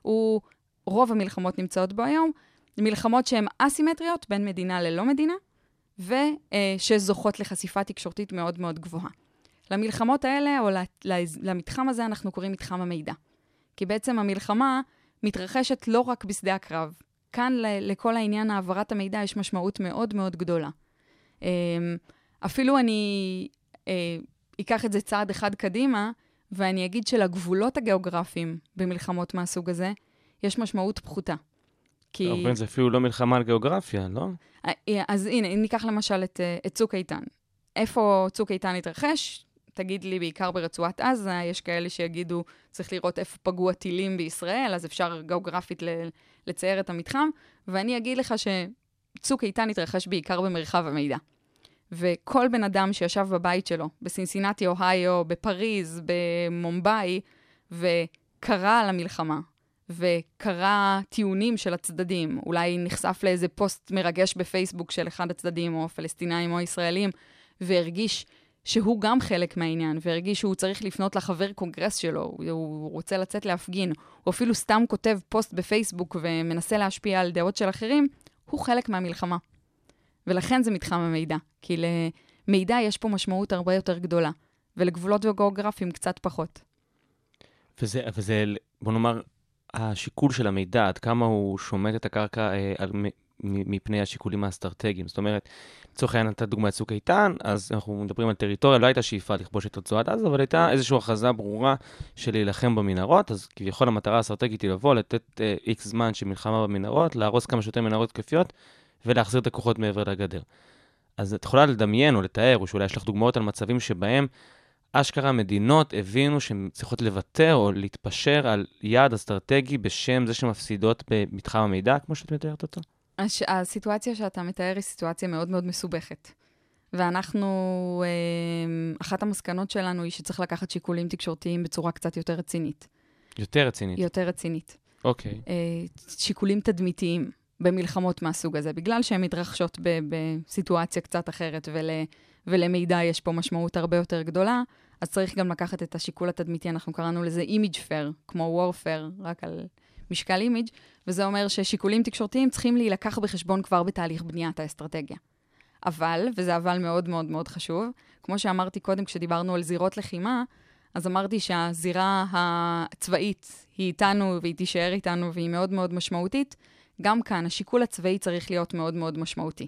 הוא, רוב המלחמות נמצאות בו היום, מלחמות שהן אסימטריות בין מדינה ללא מדינה, ושזוכות לחשיפה תקשורתית מאוד מאוד גבוהה. למלחמות האלה, או למתחם הזה, אנחנו קוראים מתחם המידע. כי בעצם המלחמה מתרחשת לא רק בשדה הקרב. כאן לכל העניין העברת המידע יש משמעות מאוד מאוד גדולה. אמ, אפילו אני אה, אקח את זה צעד אחד קדימה, ואני אגיד שלגבולות הגיאוגרפיים במלחמות מהסוג הזה, יש משמעות פחותה. כי... אומרים, זה אפילו לא מלחמה על גיאוגרפיה, לא? אה, אז הנה, אם ניקח למשל את, אה, את צוק איתן. איפה צוק איתן התרחש? תגיד לי, בעיקר ברצועת עזה, יש כאלה שיגידו, צריך לראות איפה פגעו הטילים בישראל, אז אפשר גיאוגרפית ל- לצייר את המתחם, ואני אגיד לך שצוק איתן התרחש בעיקר במרחב המידע. וכל בן אדם שישב בבית שלו, בסינסינטי, אוהיו, בפריז, במומבאי, וקרא על המלחמה, וקרא טיעונים של הצדדים, אולי נחשף לאיזה פוסט מרגש בפייסבוק של אחד הצדדים, או פלסטינאים או ישראלים, והרגיש שהוא גם חלק מהעניין, והרגיש שהוא צריך לפנות לחבר קונגרס שלו, הוא, הוא רוצה לצאת להפגין, או אפילו סתם כותב פוסט בפייסבוק ומנסה להשפיע על דעות של אחרים, הוא חלק מהמלחמה. ולכן זה מתחם המידע, כי למידע יש פה משמעות הרבה יותר גדולה, ולגבולות וגיאוגרפיים קצת פחות. וזה, וזה, בוא נאמר, השיקול של המידע, עד כמה הוא שומט את הקרקע אה, על, מפני השיקולים האסטרטגיים. זאת אומרת, לצורך העניין נתת דוגמא את צוק איתן, אז אנחנו מדברים על טריטוריה, לא הייתה שאיפה לכבוש את רצועת עזה, אבל הייתה איזושהי הכרזה ברורה של להילחם במנהרות, אז כביכול המטרה האסטרטגית היא לבוא, לתת איקס uh, זמן של מלחמה במנהרות, להרוס כמה שיותר מנהרות תקפיות, ולהחזיר את הכוחות מעבר לגדר. אז את יכולה לדמיין או לתאר, או שאולי יש לך דוגמאות על מצבים שבהם אשכרה מדינות הבינו שהן צריכות לוותר או להתפשר על יעד אסטרטגי בשם זה שמפסידות במתחם המידע, כמו שאת מתארת אותו? הש... הסיטואציה שאתה מתאר היא סיטואציה מאוד מאוד מסובכת. ואנחנו, אה, אחת המסקנות שלנו היא שצריך לקחת שיקולים תקשורתיים בצורה קצת יותר רצינית. יותר רצינית. יותר רצינית. אוקיי. אה, שיקולים תדמיתיים במלחמות מהסוג הזה, בגלל שהן מתרחשות ב- בסיטואציה קצת אחרת, ול, ולמידע יש פה משמעות הרבה יותר גדולה, אז צריך גם לקחת את השיקול התדמיתי, אנחנו קראנו לזה אימיג' פר, כמו warfare, רק על משקל אימיג', וזה אומר ששיקולים תקשורתיים צריכים להילקח בחשבון כבר בתהליך בניית האסטרטגיה. אבל, וזה אבל מאוד מאוד מאוד חשוב, כמו שאמרתי קודם כשדיברנו על זירות לחימה, אז אמרתי שהזירה הצבאית היא איתנו והיא תישאר איתנו והיא מאוד מאוד משמעותית. גם כאן השיקול הצבאי צריך להיות מאוד מאוד משמעותי.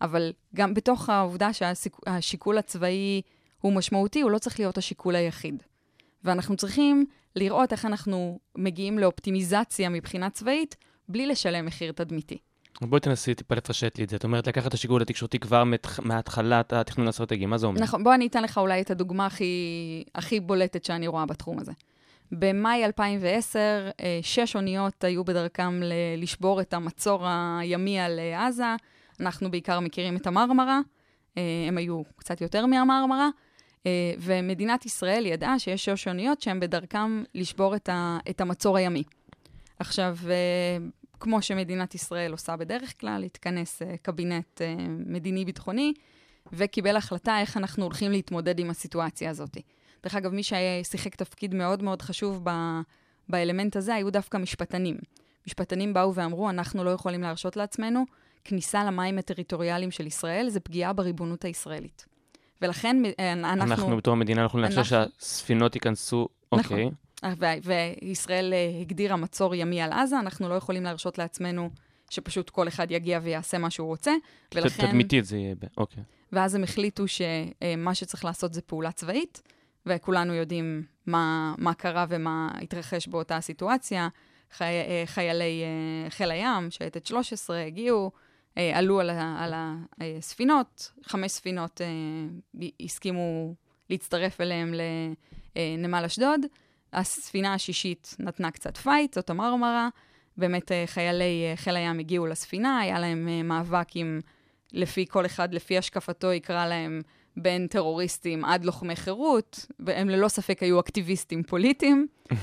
אבל גם בתוך העובדה שהשיקול הצבאי הוא משמעותי, הוא לא צריך להיות השיקול היחיד. ואנחנו צריכים לראות איך אנחנו מגיעים לאופטימיזציה מבחינה צבאית, בלי לשלם מחיר תדמיתי. בואי תנסי טיפה לפשט לי את זה. את אומרת לקחת את השיקול התקשורתי כבר. מהתחלת התכנון האסטרטגי, מה זה אומר? נכון, בוא אני אתן לך אולי את הדוגמה הכי, הכי בולטת שאני רואה בתחום הזה. במאי 2010, אה, שש אוניות היו בדרכם ל- לשבור את המצור הימי על אה, עזה. אנחנו בעיקר מכירים את המרמרה, אה, הם היו קצת יותר מהמרמרה, ומדינת ישראל ידעה שיש שש אוניות שהן בדרכם לשבור את, ה- את המצור הימי. עכשיו, כמו שמדינת ישראל עושה בדרך כלל, התכנס אה, קבינט אה, מדיני-ביטחוני, וקיבל החלטה איך אנחנו הולכים להתמודד עם הסיטואציה הזאת. דרך אגב, מי ששיחק תפקיד מאוד מאוד חשוב ב, באלמנט הזה היו דווקא משפטנים. משפטנים באו ואמרו, אנחנו לא יכולים להרשות לעצמנו כניסה למים הטריטוריאליים של ישראל, זה פגיעה בריבונות הישראלית. ולכן אה, אנחנו... אנחנו בתור מדינה יכולים לאפשר אנחנו- שהספינות ייכנסו, נכון. אוקיי. ו- וישראל אה, הגדירה מצור ימי על עזה, אנחנו לא יכולים להרשות לעצמנו שפשוט כל אחד יגיע ויעשה מה שהוא רוצה, ולכן... תדמיתית זה יהיה, אוקיי. ואז הם החליטו שמה שצריך לעשות זה פעולה צבאית, וכולנו יודעים מה, מה קרה ומה התרחש באותה סיטואציה. חי, חיילי חיל הים, שייטת 13, הגיעו, עלו על, ה- על הספינות, חמש ספינות אה, הסכימו להצטרף אליהם לנמל אשדוד. הספינה השישית נתנה קצת fight, זאת המרמרה. באמת אה, חיילי אה, חיל הים הגיעו לספינה, היה להם אה, מאבק עם, לפי כל אחד, לפי השקפתו, יקרא להם בין טרוריסטים עד לוחמי חירות, והם ללא ספק היו אקטיביסטים פוליטיים.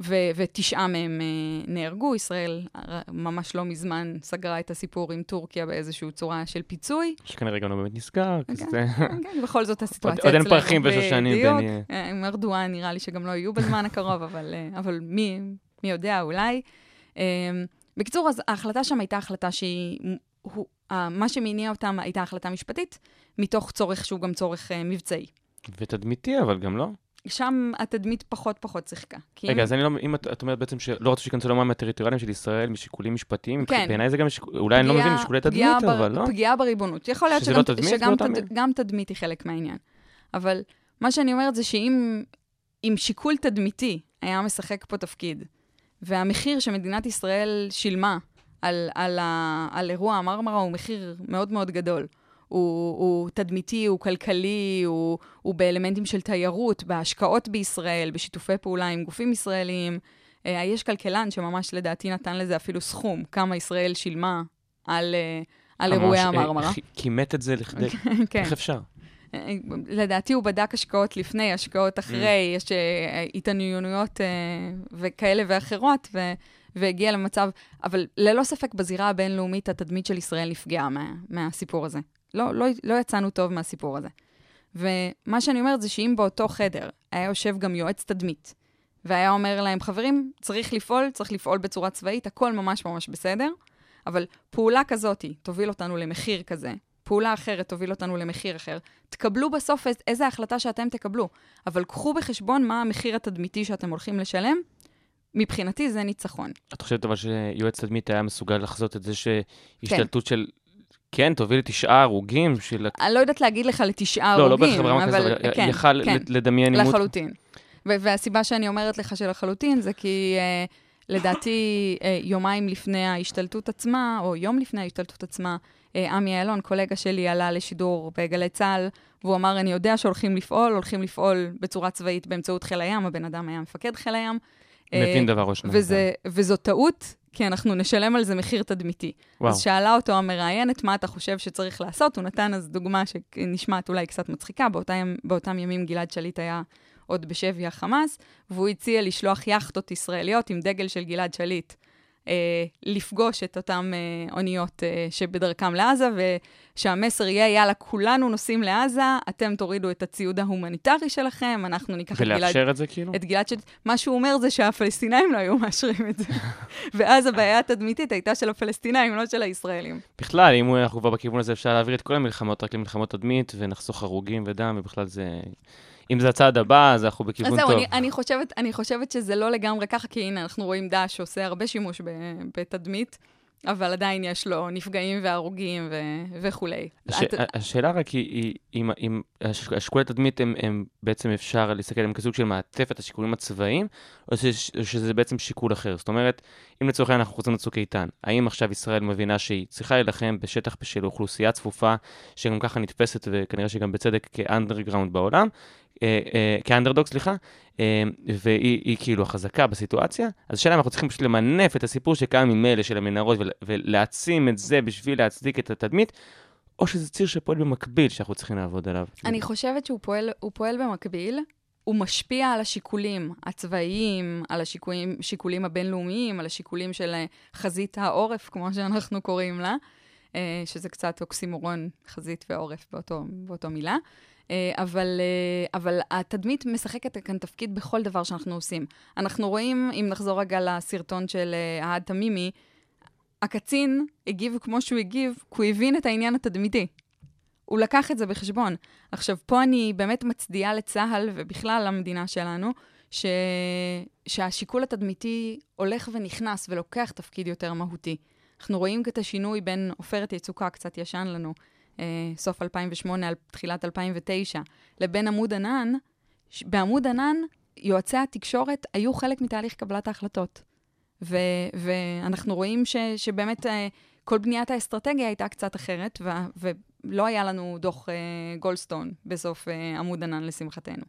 ו- ותשעה מהם אה, נהרגו. ישראל אה, ממש לא מזמן סגרה את הסיפור עם טורקיה באיזושהי צורה של פיצוי. שכנראה גם לא באמת נסגר, כי כן. זה... כן, בכל זאת הסיטואציה עוד אין אצלנו. פרחים ושושנים בדיוק. אה, עם ארדואן נראה לי שגם לא יהיו בזמן הקרוב, אבל, אבל מי, מי יודע, אולי. בקיצור, אז ההחלטה שם הייתה החלטה שהיא... הוא, מה שמניע אותם הייתה החלטה משפטית, מתוך צורך שהוא גם צורך מבצעי. ותדמיתי, אבל גם לא. שם התדמית פחות פחות שיחקה. רגע, אם- אז אני לא, אם את, את אומרת בעצם שלא רצו שייכנסו למים הטריטוריאליים של ישראל משיקולים משפטיים, כן. בעיניי זה גם, שיקול, אולי אני לא מבין, משיקולי תדמית, בר- אבל לא. פגיעה בריבונות. יכול להיות שזה שגם, לא תדמית שגם באותה תד? גם תדמית היא חלק מהעניין. אבל מה שאני אומרת זה שאם אם שיקול תדמיתי היה משחק פה תפקיד, והמחיר שמדינת ישראל שילמה על, על, ה, על אירוע המרמרה הוא מחיר מאוד מאוד גדול. הוא, הוא תדמיתי, הוא כלכלי, הוא, הוא באלמנטים של תיירות, בהשקעות בישראל, בשיתופי פעולה עם גופים ישראליים. אה, יש כלכלן שממש לדעתי נתן לזה אפילו סכום, כמה ישראל שילמה על, אה, על אירועי ממש, אה, המרמרה. כי- כימת את זה לכדי... כן. איך אפשר? אה, לדעתי הוא בדק השקעות לפני, השקעות אחרי, יש אה, התעניינויות אה, וכאלה ואחרות, ו, והגיע למצב, אבל ללא ספק בזירה הבינלאומית התדמית של ישראל נפגעה מה, מהסיפור הזה. לא, לא, לא יצאנו טוב מהסיפור הזה. ומה שאני אומרת זה שאם באותו חדר היה יושב גם יועץ תדמית, והיה אומר להם, חברים, צריך לפעול, צריך לפעול בצורה צבאית, הכל ממש ממש בסדר, אבל פעולה כזאת תוביל אותנו למחיר כזה, פעולה אחרת תוביל אותנו למחיר אחר. תקבלו בסוף איז- איזה החלטה שאתם תקבלו, אבל קחו בחשבון מה המחיר התדמיתי שאתם הולכים לשלם. מבחינתי זה ניצחון. את חושבת אבל שיועץ תדמית היה מסוגל לחזות את זה שהשתלטות של... כן, תוביל לתשעה הרוגים של... אני לא יודעת להגיד לך לתשעה לא, לא הרוגים, בהכרח ברמה כזאת, אבל אבל כן, יכל כן, לדמיין עימות. לחלוטין. והסיבה שאני אומרת לך שלחלוטין זה כי uh, לדעתי uh, יומיים לפני ההשתלטות עצמה, או יום לפני ההשתלטות עצמה, uh, עמי אילון, קולגה שלי, עלה לשידור בגלי צה"ל, והוא אמר, אני יודע שהולכים לפעול, הולכים לפעול בצורה צבאית באמצעות חיל הים, הבן אדם היה מפקד חיל הים. אה, מבין דבר או שניים. וזה, וזו טעות, כי אנחנו נשלם על זה מחיר תדמיתי. וואו. אז שאלה אותו המראיינת, מה אתה חושב שצריך לעשות? הוא נתן אז דוגמה שנשמעת אולי קצת מצחיקה, באותם, באותם ימים גלעד שליט היה עוד בשבי החמאס, והוא הציע לשלוח יאכטות ישראליות עם דגל של גלעד שליט. אה, לפגוש את אותן אה, אוניות אה, שבדרכם לעזה, ושהמסר יהיה, יאללה, כולנו נוסעים לעזה, אתם תורידו את הציוד ההומניטרי שלכם, אנחנו ניקח את גלעד ולאפשר את זה כאילו? את גלעד שליט. מה שהוא אומר זה שהפלסטינאים לא היו מאשרים את זה. ואז הבעיה התדמיתית הייתה של הפלסטינאים, לא של הישראלים. בכלל, אם אנחנו כבר בכיוון הזה, אפשר להעביר את כל המלחמות רק למלחמות תדמית, ונחסוך הרוגים ודם, ובכלל זה... אם זה הצעד הבא, אז אנחנו אז בכיוון זהו, טוב. אני, אני, חושבת, אני חושבת שזה לא לגמרי ככה, כי הנה, אנחנו רואים דאעש שעושה הרבה שימוש ב, בתדמית, אבל עדיין יש לו נפגעים והרוגים ו, וכולי. הש... את- השאלה רק היא, היא אם, אם הש- השיקולי תדמית הם, הם בעצם אפשר להסתכל עליהם כסוג של מעטפת השיקולים הצבאיים, או ש, או שזה בעצם שיקול אחר. זאת אומרת, אם לצורך העניין אנחנו חוזרים לצוק איתן, האם עכשיו ישראל מבינה שהיא צריכה להילחם בשטח של אוכלוסייה צפופה, שגם ככה נתפסת, וכנראה שגם בצדק כאנדרגראונד בעולם, כאנדרדוג, סליחה, אה, והיא היא כאילו החזקה בסיטואציה, אז השאלה אם אנחנו צריכים פשוט למנף את הסיפור שקיים ממילא של המנהרות ול- ולהעצים את זה בשביל להצדיק את התדמית, או שזה ציר שפועל במקביל שאנחנו צריכים לעבוד עליו. אני חושבת שהוא פועל, במקביל. הוא משפיע על השיקולים הצבאיים, על השיקולים שיקולים הבינלאומיים, על השיקולים של אה, חזית העורף, כמו שאנחנו קוראים לה, אה, שזה קצת אוקסימורון, חזית ועורף באותו, באותו מילה. אה, אבל, אה, אבל התדמית משחקת כאן תפקיד בכל דבר שאנחנו עושים. אנחנו רואים, אם נחזור רגע לסרטון של אה, אהד תמימי, הקצין הגיב כמו שהוא הגיב, כי הוא הבין את העניין התדמיתי. הוא לקח את זה בחשבון. עכשיו, פה אני באמת מצדיעה לצה"ל ובכלל למדינה שלנו, ש... שהשיקול התדמיתי הולך ונכנס ולוקח תפקיד יותר מהותי. אנחנו רואים את השינוי בין עופרת יצוקה, קצת ישן לנו, אה, סוף 2008 על תחילת 2009, לבין עמוד ענן. ש- בעמוד ענן, יועצי התקשורת היו חלק מתהליך קבלת ההחלטות. ו- ואנחנו רואים ש- שבאמת אה, כל בניית האסטרטגיה הייתה קצת אחרת, ו- ולא היה לנו דוח אה, גולדסטון בסוף אה, עמוד ענן, לשמחתנו.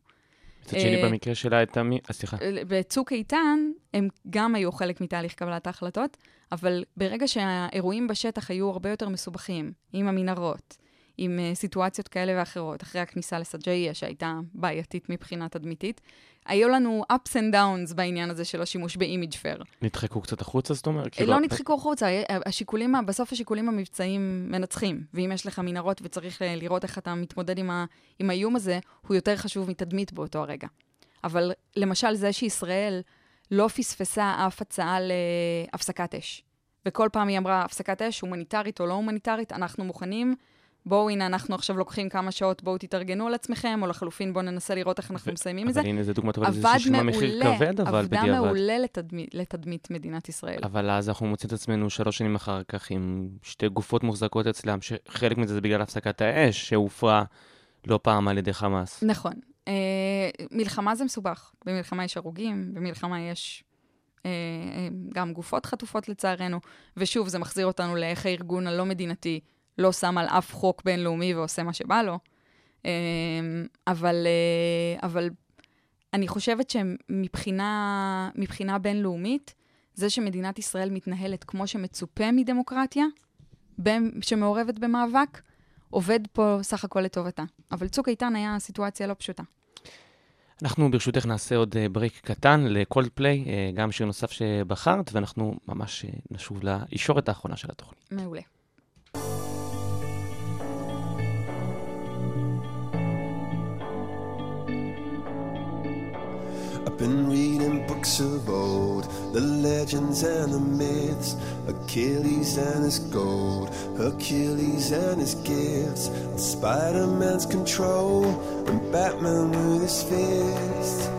מצד שני, אה, במקרה שלה, את המי... אה, סליחה. בצוק איתן, הם גם היו חלק מתהליך קבלת ההחלטות, אבל ברגע שהאירועים בשטח היו הרבה יותר מסובכים, עם המנהרות, עם uh, סיטואציות כאלה ואחרות, אחרי הכניסה לסג'איה, שהייתה בעייתית מבחינה תדמיתית, היו לנו ups and downs בעניין הזה של השימוש באימיג' פייר. נדחקו קצת החוצה, זאת אומרת? כאילו, לא נדחקו החוצה, השיקולים, ה- בסוף השיקולים המבצעיים מנצחים, ואם יש לך מנהרות וצריך אה, לראות איך אתה מתמודד עם, ה, עם האיום הזה, הוא יותר חשוב מתדמית באותו הרגע. אבל למשל, זה שישראל לא פספסה אף הצעה להפסקת אש, וכל פעם היא אמרה, הפסקת אש, הומניטרית או לא הומניטרית, אנחנו מוכנים, בואו, הנה, אנחנו עכשיו לוקחים כמה שעות, בואו תתארגנו על עצמכם, או לחלופין, בואו ננסה לראות איך אנחנו מסיימים את זה. אבל הנה, זו דוגמה טובה לזה ששילמה מחיר כבד, אבל עבדה בדיעבד. מעולה לתדמית, לתדמית מדינת ישראל. אבל אז אנחנו מוצאים את עצמנו שלוש שנים אחר כך עם שתי גופות מוחזקות אצלם, שחלק מזה זה בגלל הפסקת האש, שהופרה לא פעם על ידי חמאס. נכון. אה, מלחמה זה מסובך. במלחמה יש הרוגים, במלחמה יש אה, אה, גם גופות חטופות לצערנו, ושוב, זה מחזיר אותנו לאיך הארגון הלא מדינתי לא שם על אף חוק בינלאומי ועושה מה שבא לו. אה, אבל, אה, אבל אני חושבת שמבחינה מבחינה בינלאומית, זה שמדינת ישראל מתנהלת כמו שמצופה מדמוקרטיה, שמעורבת במאבק, עובד פה סך הכל לטובתה. אבל צוק איתן היה סיטואציה לא פשוטה. אנחנו ברשותך נעשה עוד אה, break קטן לקולדפליי, אה, גם שיר נוסף שבחרת, ואנחנו ממש אה, נשוב לישורת האחרונה של התוכנית. מעולה. Been reading books of old, the legends and the myths, Achilles and his gold, Hercules and his gifts, Spider Man's control, and Batman with his fists.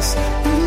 eyes.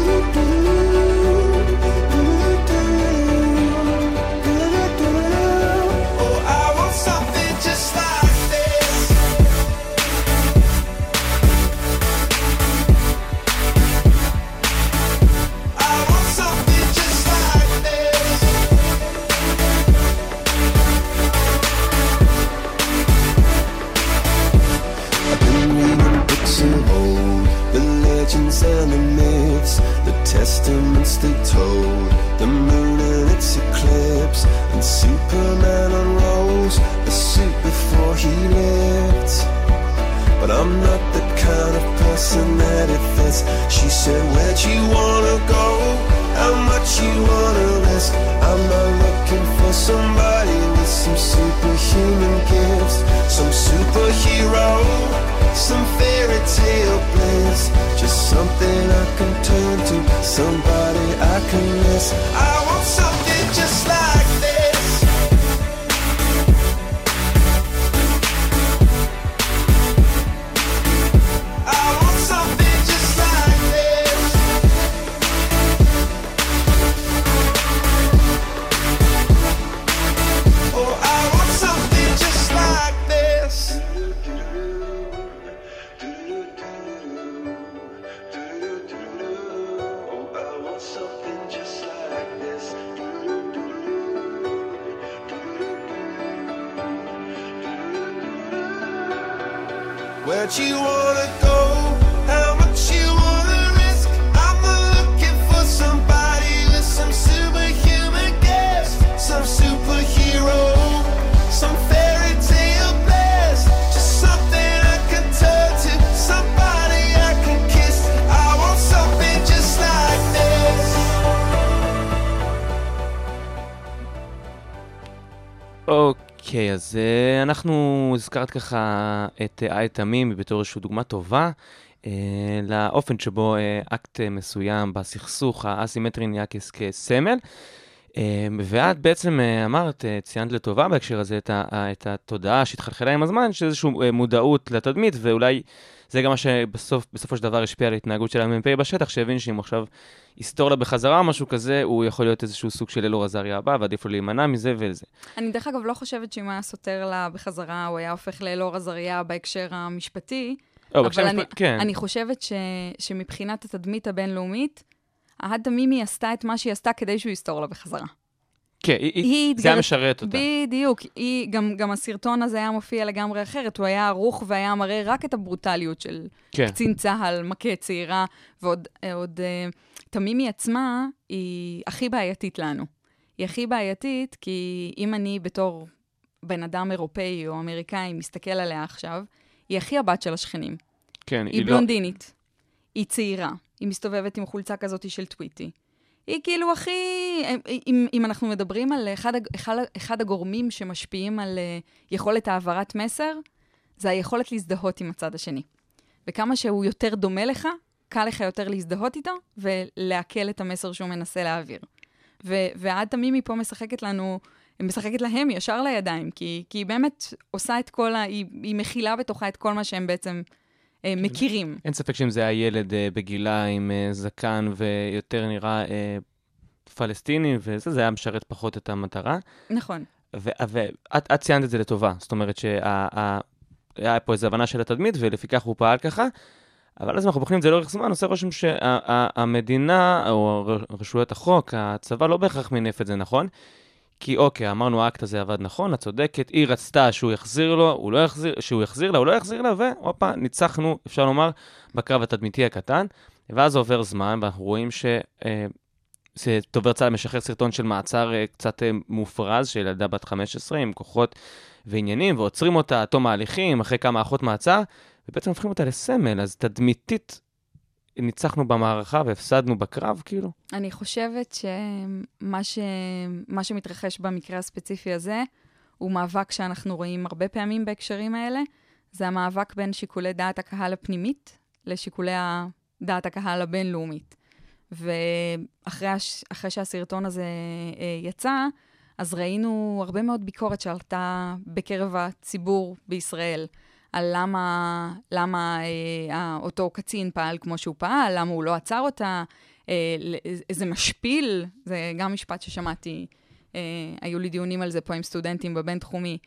הזכרת ככה את אה, עית תמימי בתור איזושהי דוגמה טובה אה, לאופן שבו אה, אקט אה, מסוים בסכסוך האסימטרי נהיה כס- כסמל. אה, ואת בעצם אה, אמרת, אה, ציינת לטובה בהקשר הזה את, ה, ה- את התודעה שהתחלחלה עם הזמן, שיש איזושהי אה, מודעות לתדמית, ואולי זה גם מה שבסוף, בסופו של דבר השפיע על ההתנהגות של המ"פ בשטח, שהבין שאם הוא עכשיו יסתור לה בחזרה או משהו כזה, הוא יכול להיות איזשהו סוג של אלאור עזריה הבא, ועדיף לו להימנע מזה וזה. אני דרך אגב לא חושבת שאם היה סוטר לה בחזרה, הוא היה הופך לאלאור עזריה בהקשר המשפטי. או, בהקשר אבל אני, המשפט- כן. אני חושבת ש, שמבחינת התדמית הבינלאומית, אהד תמימי עשתה את מה שהיא עשתה כדי שהוא יסתור לה בחזרה. כן, היא, היא, היא זה היה משרת אותה. בדיוק. היא, גם, גם הסרטון הזה היה מופיע לגמרי אחרת, הוא היה ערוך והיה מראה רק את הברוטליות של כן. קצין צה"ל, מכה צעירה, ועוד עוד, אה, תמימי עצמה היא הכי בעייתית לנו. היא הכי בעייתית כי אם אני בתור בן אדם אירופאי או אמריקאי מסתכל עליה עכשיו, היא הכי הבת של השכנים. כן, היא לא... בלונדינית, היא צעירה, היא מסתובבת עם חולצה כזאת של טוויטי. היא כאילו הכי... אם, אם אנחנו מדברים על אחד, אחד, אחד הגורמים שמשפיעים על uh, יכולת העברת מסר, זה היכולת להזדהות עם הצד השני. וכמה שהוא יותר דומה לך, קל לך יותר להזדהות איתו ולעכל את המסר שהוא מנסה להעביר. ו- ועד תמימי פה משחקת לנו, משחקת להם ישר לידיים, כי, כי היא באמת עושה את כל ה... היא, היא מכילה בתוכה את כל מה שהם בעצם אה, מכירים. אין ספק שאם זה היה ילד אה, בגילה עם אה, זקן ויותר נראה אה, פלסטיני וזה, זה היה משרת פחות את המטרה. נכון. ואת את ציינת את זה לטובה, זאת אומרת שהיה פה איזו הבנה של התדמית ולפיכך הוא פעל ככה. אבל אז אנחנו בוחנים את זה לאורך זמן, עושה רושם שהמדינה, או רשויות החוק, הצבא לא בהכרח מינף את זה נכון. כי אוקיי, אמרנו האקט הזה עבד נכון, את צודקת, היא רצתה שהוא יחזיר לו, הוא לא יחזיר, שהוא יחזיר לה, הוא לא יחזיר לה, והופה, ניצחנו, אפשר לומר, בקרב התדמיתי הקטן. ואז עובר זמן, ואנחנו רואים ש... אה, זה- דובר צה"ל משחרר סרטון של מעצר אה, קצת אה, מופרז של ילדה בת 15 עם כוחות ועניינים, ועוצרים אותה עד תום ההליכים, אחרי כמה האחות מעצר, ובעצם הופכים אותה לסמל, אז תדמיתית ניצחנו במערכה והפסדנו בקרב, כאילו. אני חושבת שמה ש... מה שמתרחש במקרה הספציפי הזה, הוא מאבק שאנחנו רואים הרבה פעמים בהקשרים האלה. זה המאבק בין שיקולי דעת הקהל הפנימית לשיקולי דעת הקהל הבינלאומית. ואחרי הש... שהסרטון הזה אה, יצא, אז ראינו הרבה מאוד ביקורת שעלתה בקרב הציבור בישראל. על למה, למה אה, אותו קצין פעל כמו שהוא פעל, למה הוא לא עצר אותה, אה, איזה משפיל, זה גם משפט ששמעתי, אה, היו לי דיונים על זה פה עם סטודנטים בבינתחומי.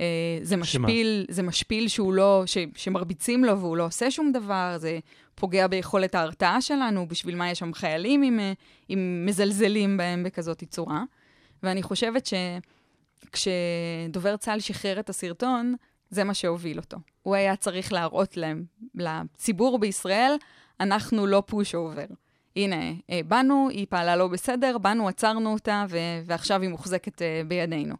אה, זה משפיל, זה משפיל שהוא לא, ש, שמרביצים לו והוא לא עושה שום דבר, זה פוגע ביכולת ההרתעה שלנו, בשביל מה יש שם חיילים אם, אה, אם מזלזלים בהם בכזאת צורה. ואני חושבת שכשדובר צה"ל שחרר את הסרטון, זה מה שהוביל אותו. הוא היה צריך להראות להם, לציבור בישראל, אנחנו לא פוש אובר. הנה, אה, באנו, היא פעלה לא בסדר, באנו, עצרנו אותה, ו- ועכשיו היא מוחזקת אה, בידינו.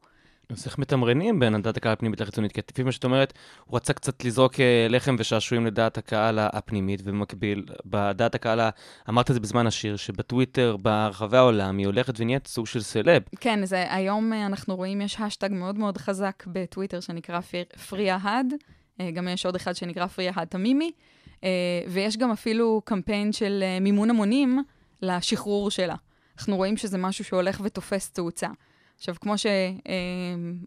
אז איך מתמרנים בין הדעת הקהל הפנימית לחיצונית? כי לפי מה שאת אומרת, הוא רצה קצת לזרוק אה, לחם ושעשועים לדעת הקהל הפנימית, ובמקביל, בדעת הקהל, אמרת את זה בזמן השיר, שבטוויטר, ברחבי העולם, היא הולכת ונהיית סוג של סלב. כן, זה, היום אה, אנחנו רואים, יש השטג מאוד מאוד חזק בטוויטר שנקרא פרי אהד, אה, גם יש עוד אחד שנקרא פרי אהד תמימי, אה, ויש גם אפילו קמפיין של אה, מימון המונים לשחרור שלה. אנחנו רואים שזה משהו שהולך ותופס תאוצה. עכשיו, כמו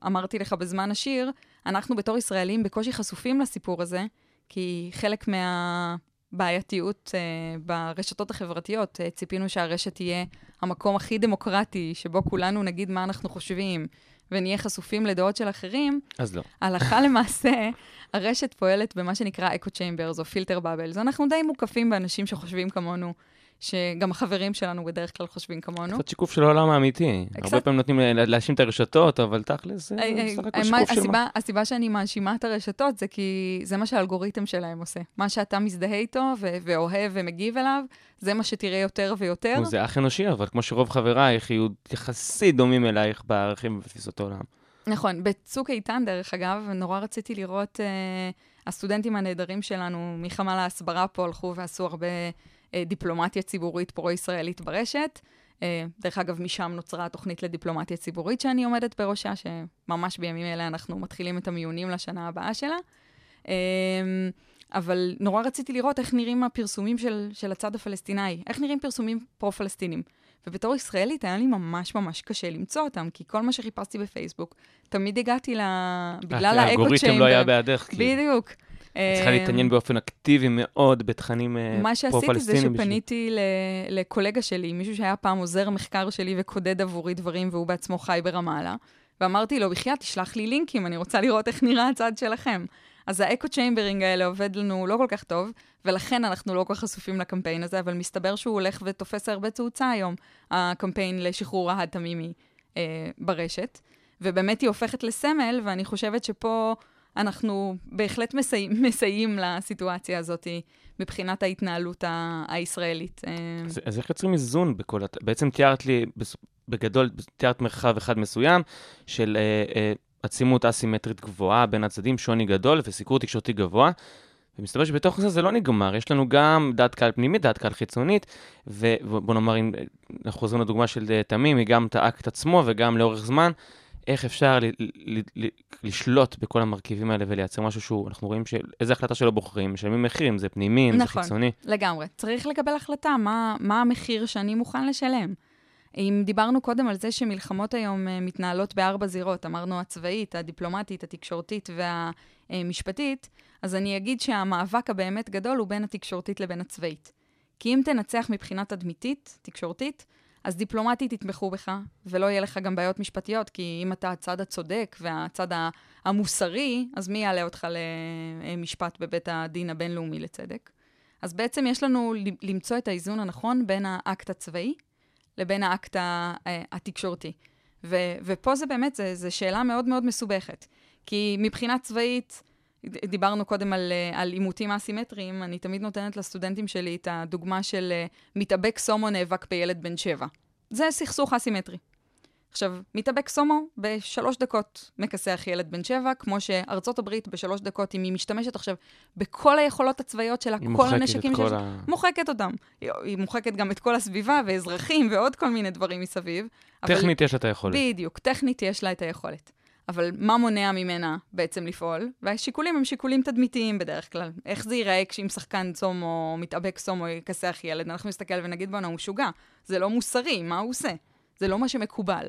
שאמרתי לך בזמן השיר, אנחנו בתור ישראלים בקושי חשופים לסיפור הזה, כי חלק מהבעייתיות אה, ברשתות החברתיות, אה, ציפינו שהרשת תהיה המקום הכי דמוקרטי, שבו כולנו נגיד מה אנחנו חושבים, ונהיה חשופים לדעות של אחרים, אז לא. הלכה למעשה, הרשת פועלת במה שנקרא echo chambers או filter bubbles. אנחנו די מוקפים באנשים שחושבים כמונו, שגם החברים שלנו בדרך כלל חושבים כמונו. קצת שיקוף של העולם האמיתי. קצת- הרבה פעמים נותנים לה- להאשים את הרשתות, אבל תכל'ס זה בסך הכל אה, שיקוף של מה. הסיבה, שאני מאשימה את הרשתות זה כי זה מה שהאלגוריתם שלהם עושה. מה שאתה מזדהה איתו ו- ואוהב ומגיב אליו, זה מה שתראה יותר ויותר. זה אח אנושי, אבל כמו שרוב חברייך יהיו יחסית דומים אלייך בערכים ובתפיסות העולם. נכון, בצוק איתן, דרך אגב, נורא רציתי לראות, אה, הסטודנטים הנהדרים שלנו מחמ"ל ההסברה פה הלכו ועשו הרבה דיפלומטיה ציבורית פרו-ישראלית ברשת. אה, דרך אגב, משם נוצרה התוכנית לדיפלומטיה ציבורית שאני עומדת בראשה, שממש בימים אלה אנחנו מתחילים את המיונים לשנה הבאה שלה. אה, אבל נורא רציתי לראות איך נראים הפרסומים של, של הצד הפלסטיני, איך נראים פרסומים פרו-פלסטינים. ובתור ישראלית היה לי ממש ממש קשה למצוא אותם, כי כל מה שחיפשתי בפייסבוק, תמיד הגעתי ל... בגלל האקו האלגוריתם לא היה בעדך. בדיוק. צריכה אה, להתעניין באופן אקטיבי מאוד בתכנים אה, מה שעשיתי זה פרו-פלסטינים. בשביל- שפניתי ל- לקולגה שלי, מישהו שהיה פעם עוזר מחקר שלי וקודד עבורי דברים, והוא בעצמו חי ברמאללה, ואמרתי לו, בחייאת, תשלח לי לינקים, אני רוצה לראות איך נראה הצד שלכם. אז ה echo chambering האלה עובד לנו לא כל כך טוב, ולכן אנחנו לא כל כך חשופים לקמפיין הזה, אבל מסתבר שהוא הולך ותופס הרבה תאוצה היום, הקמפיין לשחרור עהד תמימי אה, ברשת. ובאמת היא הופכת לסמל, ואני חושבת שפה אנחנו בהחלט מסייעים, מסייעים לסיטואציה הזאת מבחינת ההתנהלות ה- הישראלית. אה, אז, אז איך יוצרים איזון בכל... הת- בעצם תיארת לי, בגדול, תיארת מרחב אחד מסוים של אה, אה, עצימות אסימטרית גבוהה בין הצדדים, שוני גדול וסיקור תקשורתי גבוה. ומסתבר שבתוך זה זה לא נגמר, יש לנו גם דעת קהל פנימית, דעת קהל חיצונית, ובוא נאמר, אם אנחנו חוזרים לדוגמה של אה, תמים, היא גם האקט עצמו וגם לאורך זמן, איך אפשר ל- ל- ל- לשלוט בכל המרכיבים האלה ולייצר משהו שהוא, אנחנו רואים שאיזה החלטה שלא בוחרים, משלמים מחיר, אם זה פנימי, אם זה נכון. חיצוני. לגמרי. צריך לקבל החלטה מה, מה המחיר שאני מוכן לשלם. אם דיברנו קודם על זה שמלחמות היום אה, מתנהלות בארבע זירות, אמרנו הצבאית, הדיפלומטית, התקשורתית והמשפטית, אז אני אגיד שהמאבק הבאמת גדול הוא בין התקשורתית לבין הצבאית. כי אם תנצח מבחינה תדמיתית, תקשורתית, אז דיפלומטית יתמכו בך, ולא יהיה לך גם בעיות משפטיות, כי אם אתה הצד הצודק והצד המוסרי, אז מי יעלה אותך למשפט בבית הדין הבינלאומי לצדק? אז בעצם יש לנו למצוא את האיזון הנכון בין האקט הצבאי לבין האקט אה, התקשורתי. ו- ופה זה באמת, זו שאלה מאוד מאוד מסובכת. כי מבחינה צבאית, דיברנו קודם על, אה, על עימותים אסימטריים, אני תמיד נותנת לסטודנטים שלי את הדוגמה של אה, מתאבק סומו נאבק בילד בן שבע. זה סכסוך אסימטרי. עכשיו, מתאבק סומו בשלוש דקות מכסח ילד בן שבע, כמו שארצות הברית בשלוש דקות, אם היא משתמשת עכשיו בכל היכולות הצבאיות שלה, היא כל הנשקים כל שיש, ה... מוחקת אותם. היא, היא מוחקת גם את כל הסביבה ואזרחים ועוד כל מיני דברים מסביב. אבל- טכנית יש לה את היכולת. בדיוק, טכנית יש לה את היכולת. אבל מה מונע ממנה בעצם לפעול? והשיקולים הם שיקולים תדמיתיים בדרך כלל. איך זה ייראה כשאם שחקן צום או מתאבק סום או יכסח ילד? אנחנו נסתכל ונגיד, בואנה, הוא משוגע. זה לא מוסרי, מה הוא עושה? זה לא מה שמקובל.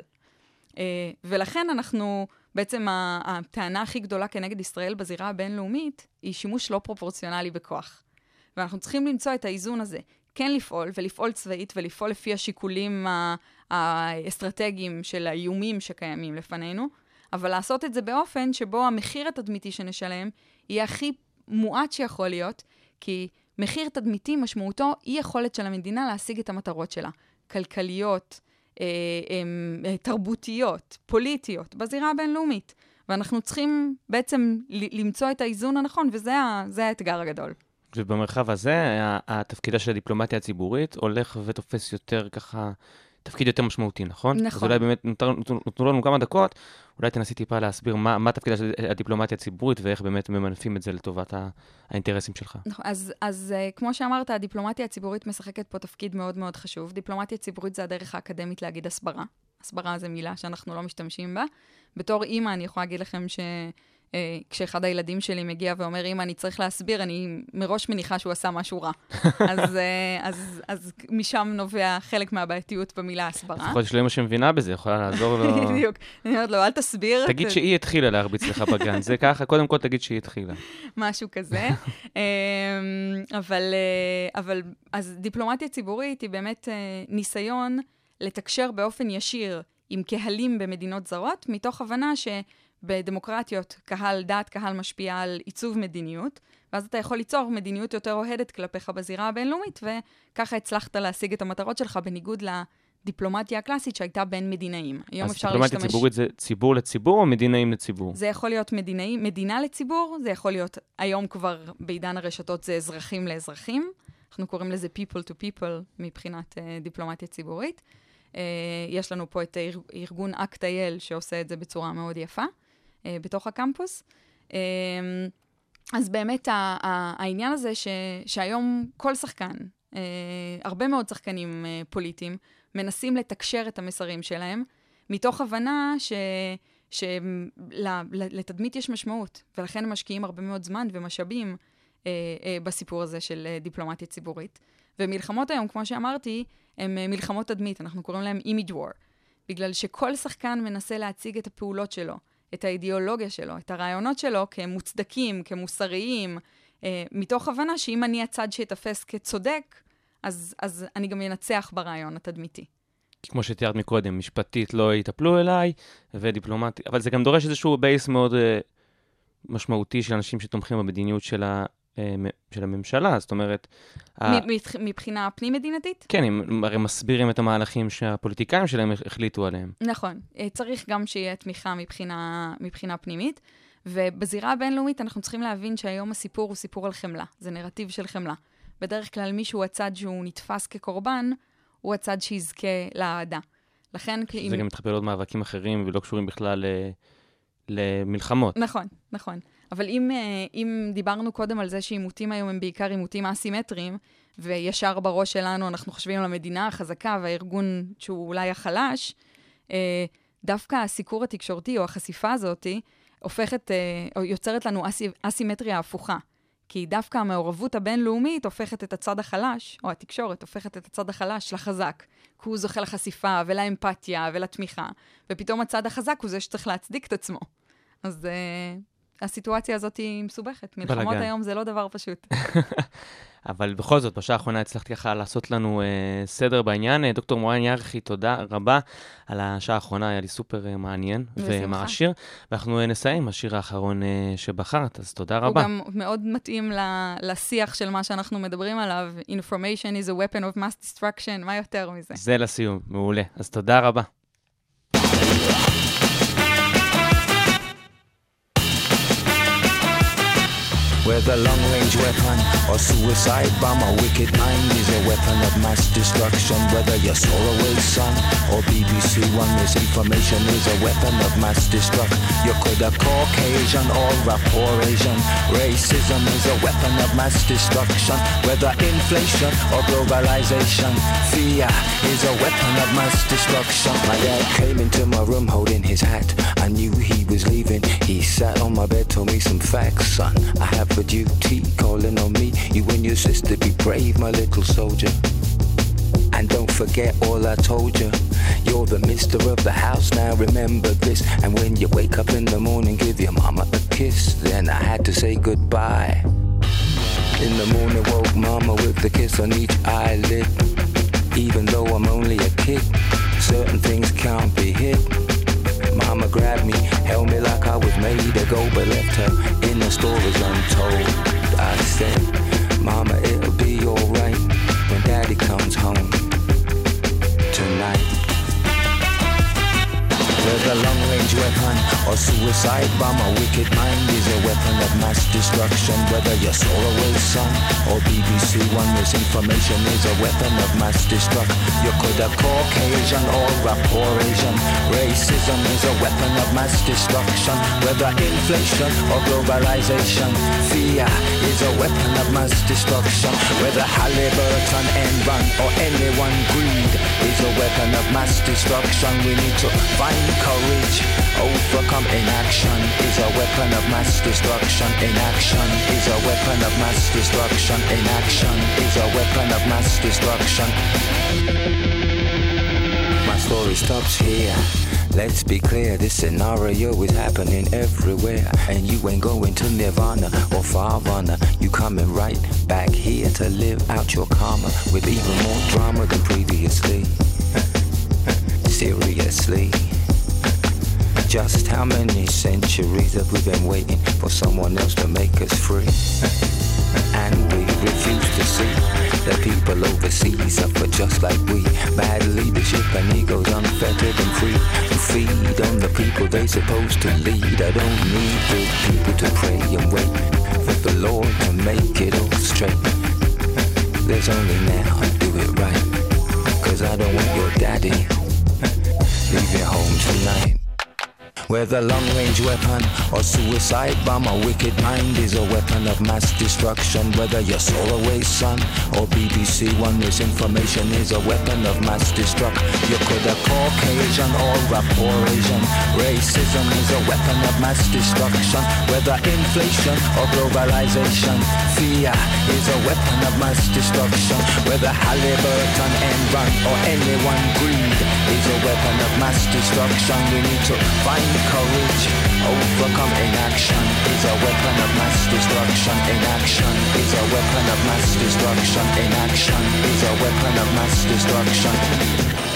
אה, ולכן אנחנו, בעצם הטענה הכי גדולה כנגד ישראל בזירה הבינלאומית, היא שימוש לא פרופורציונלי בכוח. ואנחנו צריכים למצוא את האיזון הזה. כן לפעול, ולפעול צבאית, ולפעול לפי השיקולים האסטרטגיים של האיומים שקיימים לפנינו, אבל לעשות את זה באופן שבו המחיר התדמיתי שנשלם יהיה הכי מועט שיכול להיות, כי מחיר תדמיתי משמעותו אי יכולת של המדינה להשיג את המטרות שלה. כלכליות, אה, אה, תרבותיות, פוליטיות, בזירה הבינלאומית. ואנחנו צריכים בעצם למצוא את האיזון הנכון, וזה ה- האתגר הגדול. ובמרחב הזה, התפקידה של הדיפלומטיה הציבורית הולך ותופס יותר ככה, תפקיד יותר משמעותי, נכון? אז נכון. אולי באמת נותר- נותרו לנו כמה דקות, אולי תנסי טיפה להסביר מה, מה תפקידה של הדיפלומטיה הציבורית ואיך באמת ממנפים את זה לטובת האינטרסים שלך. נכון, אז, אז uh, כמו שאמרת, הדיפלומטיה הציבורית משחקת פה תפקיד מאוד מאוד חשוב. דיפלומטיה ציבורית זה הדרך האקדמית להגיד הסברה. הסברה זה מילה שאנחנו לא משתמשים בה. בתור אימא, אני יכולה להגיד לכם ש... Uh, כשאחד הילדים שלי מגיע ואומר, אמא, אני צריך להסביר, אני מראש מניחה שהוא עשה משהו רע. אז, uh, אז, אז משם נובע חלק מהבעייתיות במילה הסברה. לפחות יש לו אמא שמבינה בזה, יכולה לעזור לו. בדיוק. אני אומרת לו, אל תסביר. תגיד שהיא התחילה להרביץ לך בגן, זה ככה, קודם כל תגיד שהיא התחילה. משהו כזה. אמ, אבל, אה, אבל, אז דיפלומטיה ציבורית היא באמת אה, ניסיון לתקשר באופן ישיר עם קהלים במדינות זרות, מתוך הבנה בדמוקרטיות, קהל, דעת קהל משפיע על עיצוב מדיניות, ואז אתה יכול ליצור מדיניות יותר אוהדת כלפיך בזירה הבינלאומית, וככה הצלחת להשיג את המטרות שלך, בניגוד לדיפלומטיה הקלאסית שהייתה בין מדינאים. היום אז אפשר דיפלומטיה להשתמש... ציבורית זה ציבור לציבור או מדינאים לציבור? זה יכול להיות מדינאי, מדינה לציבור, זה יכול להיות, היום כבר בעידן הרשתות זה אזרחים לאזרחים. אנחנו קוראים לזה people to people מבחינת uh, דיפלומטיה ציבורית. Uh, יש לנו פה את ארגון אקטייל שעושה את זה בצורה מאוד יפה uh, בתוך הקמפוס. Uh, אז באמת ה- ה- העניין הזה ש- שהיום כל שחקן, uh, הרבה מאוד שחקנים uh, פוליטיים, מנסים לתקשר את המסרים שלהם, מתוך הבנה ש... שלתדמית יש משמעות, ולכן הם משקיעים הרבה מאוד זמן ומשאבים אה, אה, בסיפור הזה של אה, דיפלומטיה ציבורית. ומלחמות היום, כמו שאמרתי, הן אה, מלחמות תדמית, אנחנו קוראים להן image war, בגלל שכל שחקן מנסה להציג את הפעולות שלו, את האידיאולוגיה שלו, את הרעיונות שלו כמוצדקים, כמוסריים, אה, מתוך הבנה שאם אני הצד שיתפס כצודק, אז, אז אני גם אנצח ברעיון התדמיתי. כמו שתיארת מקודם, משפטית לא יטפלו אליי, ודיפלומטי, אבל זה גם דורש איזשהו בייס מאוד uh, משמעותי של אנשים שתומכים במדיניות של, ה, של הממשלה, זאת אומרת... מבחינה פנים-מדינתית? כן, הם הרי מסבירים את המהלכים שהפוליטיקאים שלהם החליטו עליהם. נכון. אה, צריך גם שיהיה תמיכה מבחינה, מבחינה פנימית. ובזירה הבינלאומית אנחנו צריכים להבין שהיום הסיפור הוא סיפור על חמלה. זה נרטיב של חמלה. בדרך כלל מישהו הצד שהוא נתפס כקורבן, הוא הצד שיזכה לאהדה. לכן... זה גם מתחבר לעוד מאבקים אחרים ולא קשורים בכלל ל- למלחמות. נכון, נכון. אבל אם, אה, אם דיברנו קודם על זה שעימותים היום הם בעיקר עימותים אסימטריים, וישר בראש שלנו אנחנו חושבים על המדינה החזקה והארגון שהוא אולי החלש, אה, דווקא הסיקור התקשורתי או החשיפה הזאת הופכת, אה, או יוצרת לנו אסי, אסימטריה הפוכה. כי דווקא המעורבות הבינלאומית הופכת את הצד החלש, או התקשורת הופכת את הצד החלש לחזק. כי הוא זוכה לחשיפה ולאמפתיה ולתמיכה, ופתאום הצד החזק הוא זה שצריך להצדיק את עצמו. אז הסיטואציה הזאת היא מסובכת. מלחמות בלאגן. היום זה לא דבר פשוט. אבל בכל זאת, בשעה האחרונה הצלחת ככה לעשות לנו אה, סדר בעניין. אה, דוקטור מורן ירחי, תודה רבה על השעה האחרונה, היה לי סופר אה, מעניין בשמחה. ומעשיר. ואנחנו אה, נסיים עם השיר האחרון אה, שבחרת, אז תודה הוא רבה. גם מאוד מתאים ל- לשיח של מה שאנחנו מדברים עליו. Information is a weapon of mass destruction, מה יותר מזה? זה לסיום, מעולה. אז תודה רבה. Whether long-range weapon or suicide bomb, a wicked mind is a weapon of mass destruction. Whether you're Sorrow's son or BBC One, misinformation is a weapon of mass destruction. You could have Caucasian or a Asian. Racism is a weapon of mass destruction. Whether inflation or globalization, fear is a weapon of mass destruction. My dad came into my room holding his hat. I knew he was leaving. He sat on my bed, told me some facts, son. I have a duty calling on me. You and your sister be brave, my little soldier. And don't forget all I told you. You're the mister of the house, now remember this. And when you wake up in the morning, give your mama a kiss. Then I had to say goodbye. In the morning, woke mama with the kiss on each eyelid. Even though I'm only a kid, certain things can't be hid. Mama grabbed me, held me like I was made to go, but left her in the stories untold. I said, Mama, it'll be alright when Daddy comes home tonight. Whether long-range weapon or suicide bomb, a wicked mind is a weapon of mass destruction. Whether you're Sorrow's son or BBC One, misinformation is a weapon of mass destruction. You could have Caucasian or a poor Asian. Racism is a weapon of mass destruction. Whether inflation or globalization, fear is a weapon of mass destruction. Whether Halliburton, Enron or anyone greed is a weapon of mass destruction. We need to find courage, overcome inaction is a weapon of mass destruction. Inaction is a weapon of mass destruction. Inaction is a weapon of mass destruction. My story stops here. Let's be clear, this scenario is happening everywhere. And you ain't going to Nirvana or Farvana. You coming right back here to live out your karma with even more drama than previously. Seriously. Just how many centuries have we been waiting for someone else to make us free? and we refuse to see that people overseas suffer just like we. Bad leadership and egos unfettered and free to feed on the people they supposed to lead. I don't need good people to pray and wait for the Lord to make it all straight. There's only now I do it right. Cause I don't want your daddy leaving home tonight. Whether long-range weapon or suicide bomb, a wicked mind is a weapon of mass destruction. Whether you're Solarway Sun or BBC One, misinformation is a weapon of mass destruction. You could have Caucasian or a poor Asian. Racism is a weapon of mass destruction. Whether inflation or globalization, fear is a weapon of mass destruction. Whether Halliburton, Enron or anyone greed is a weapon of mass destruction. We need to find courage. Overcome inaction is a weapon of mass destruction. Inaction is a weapon of mass destruction. Inaction is a weapon of mass destruction.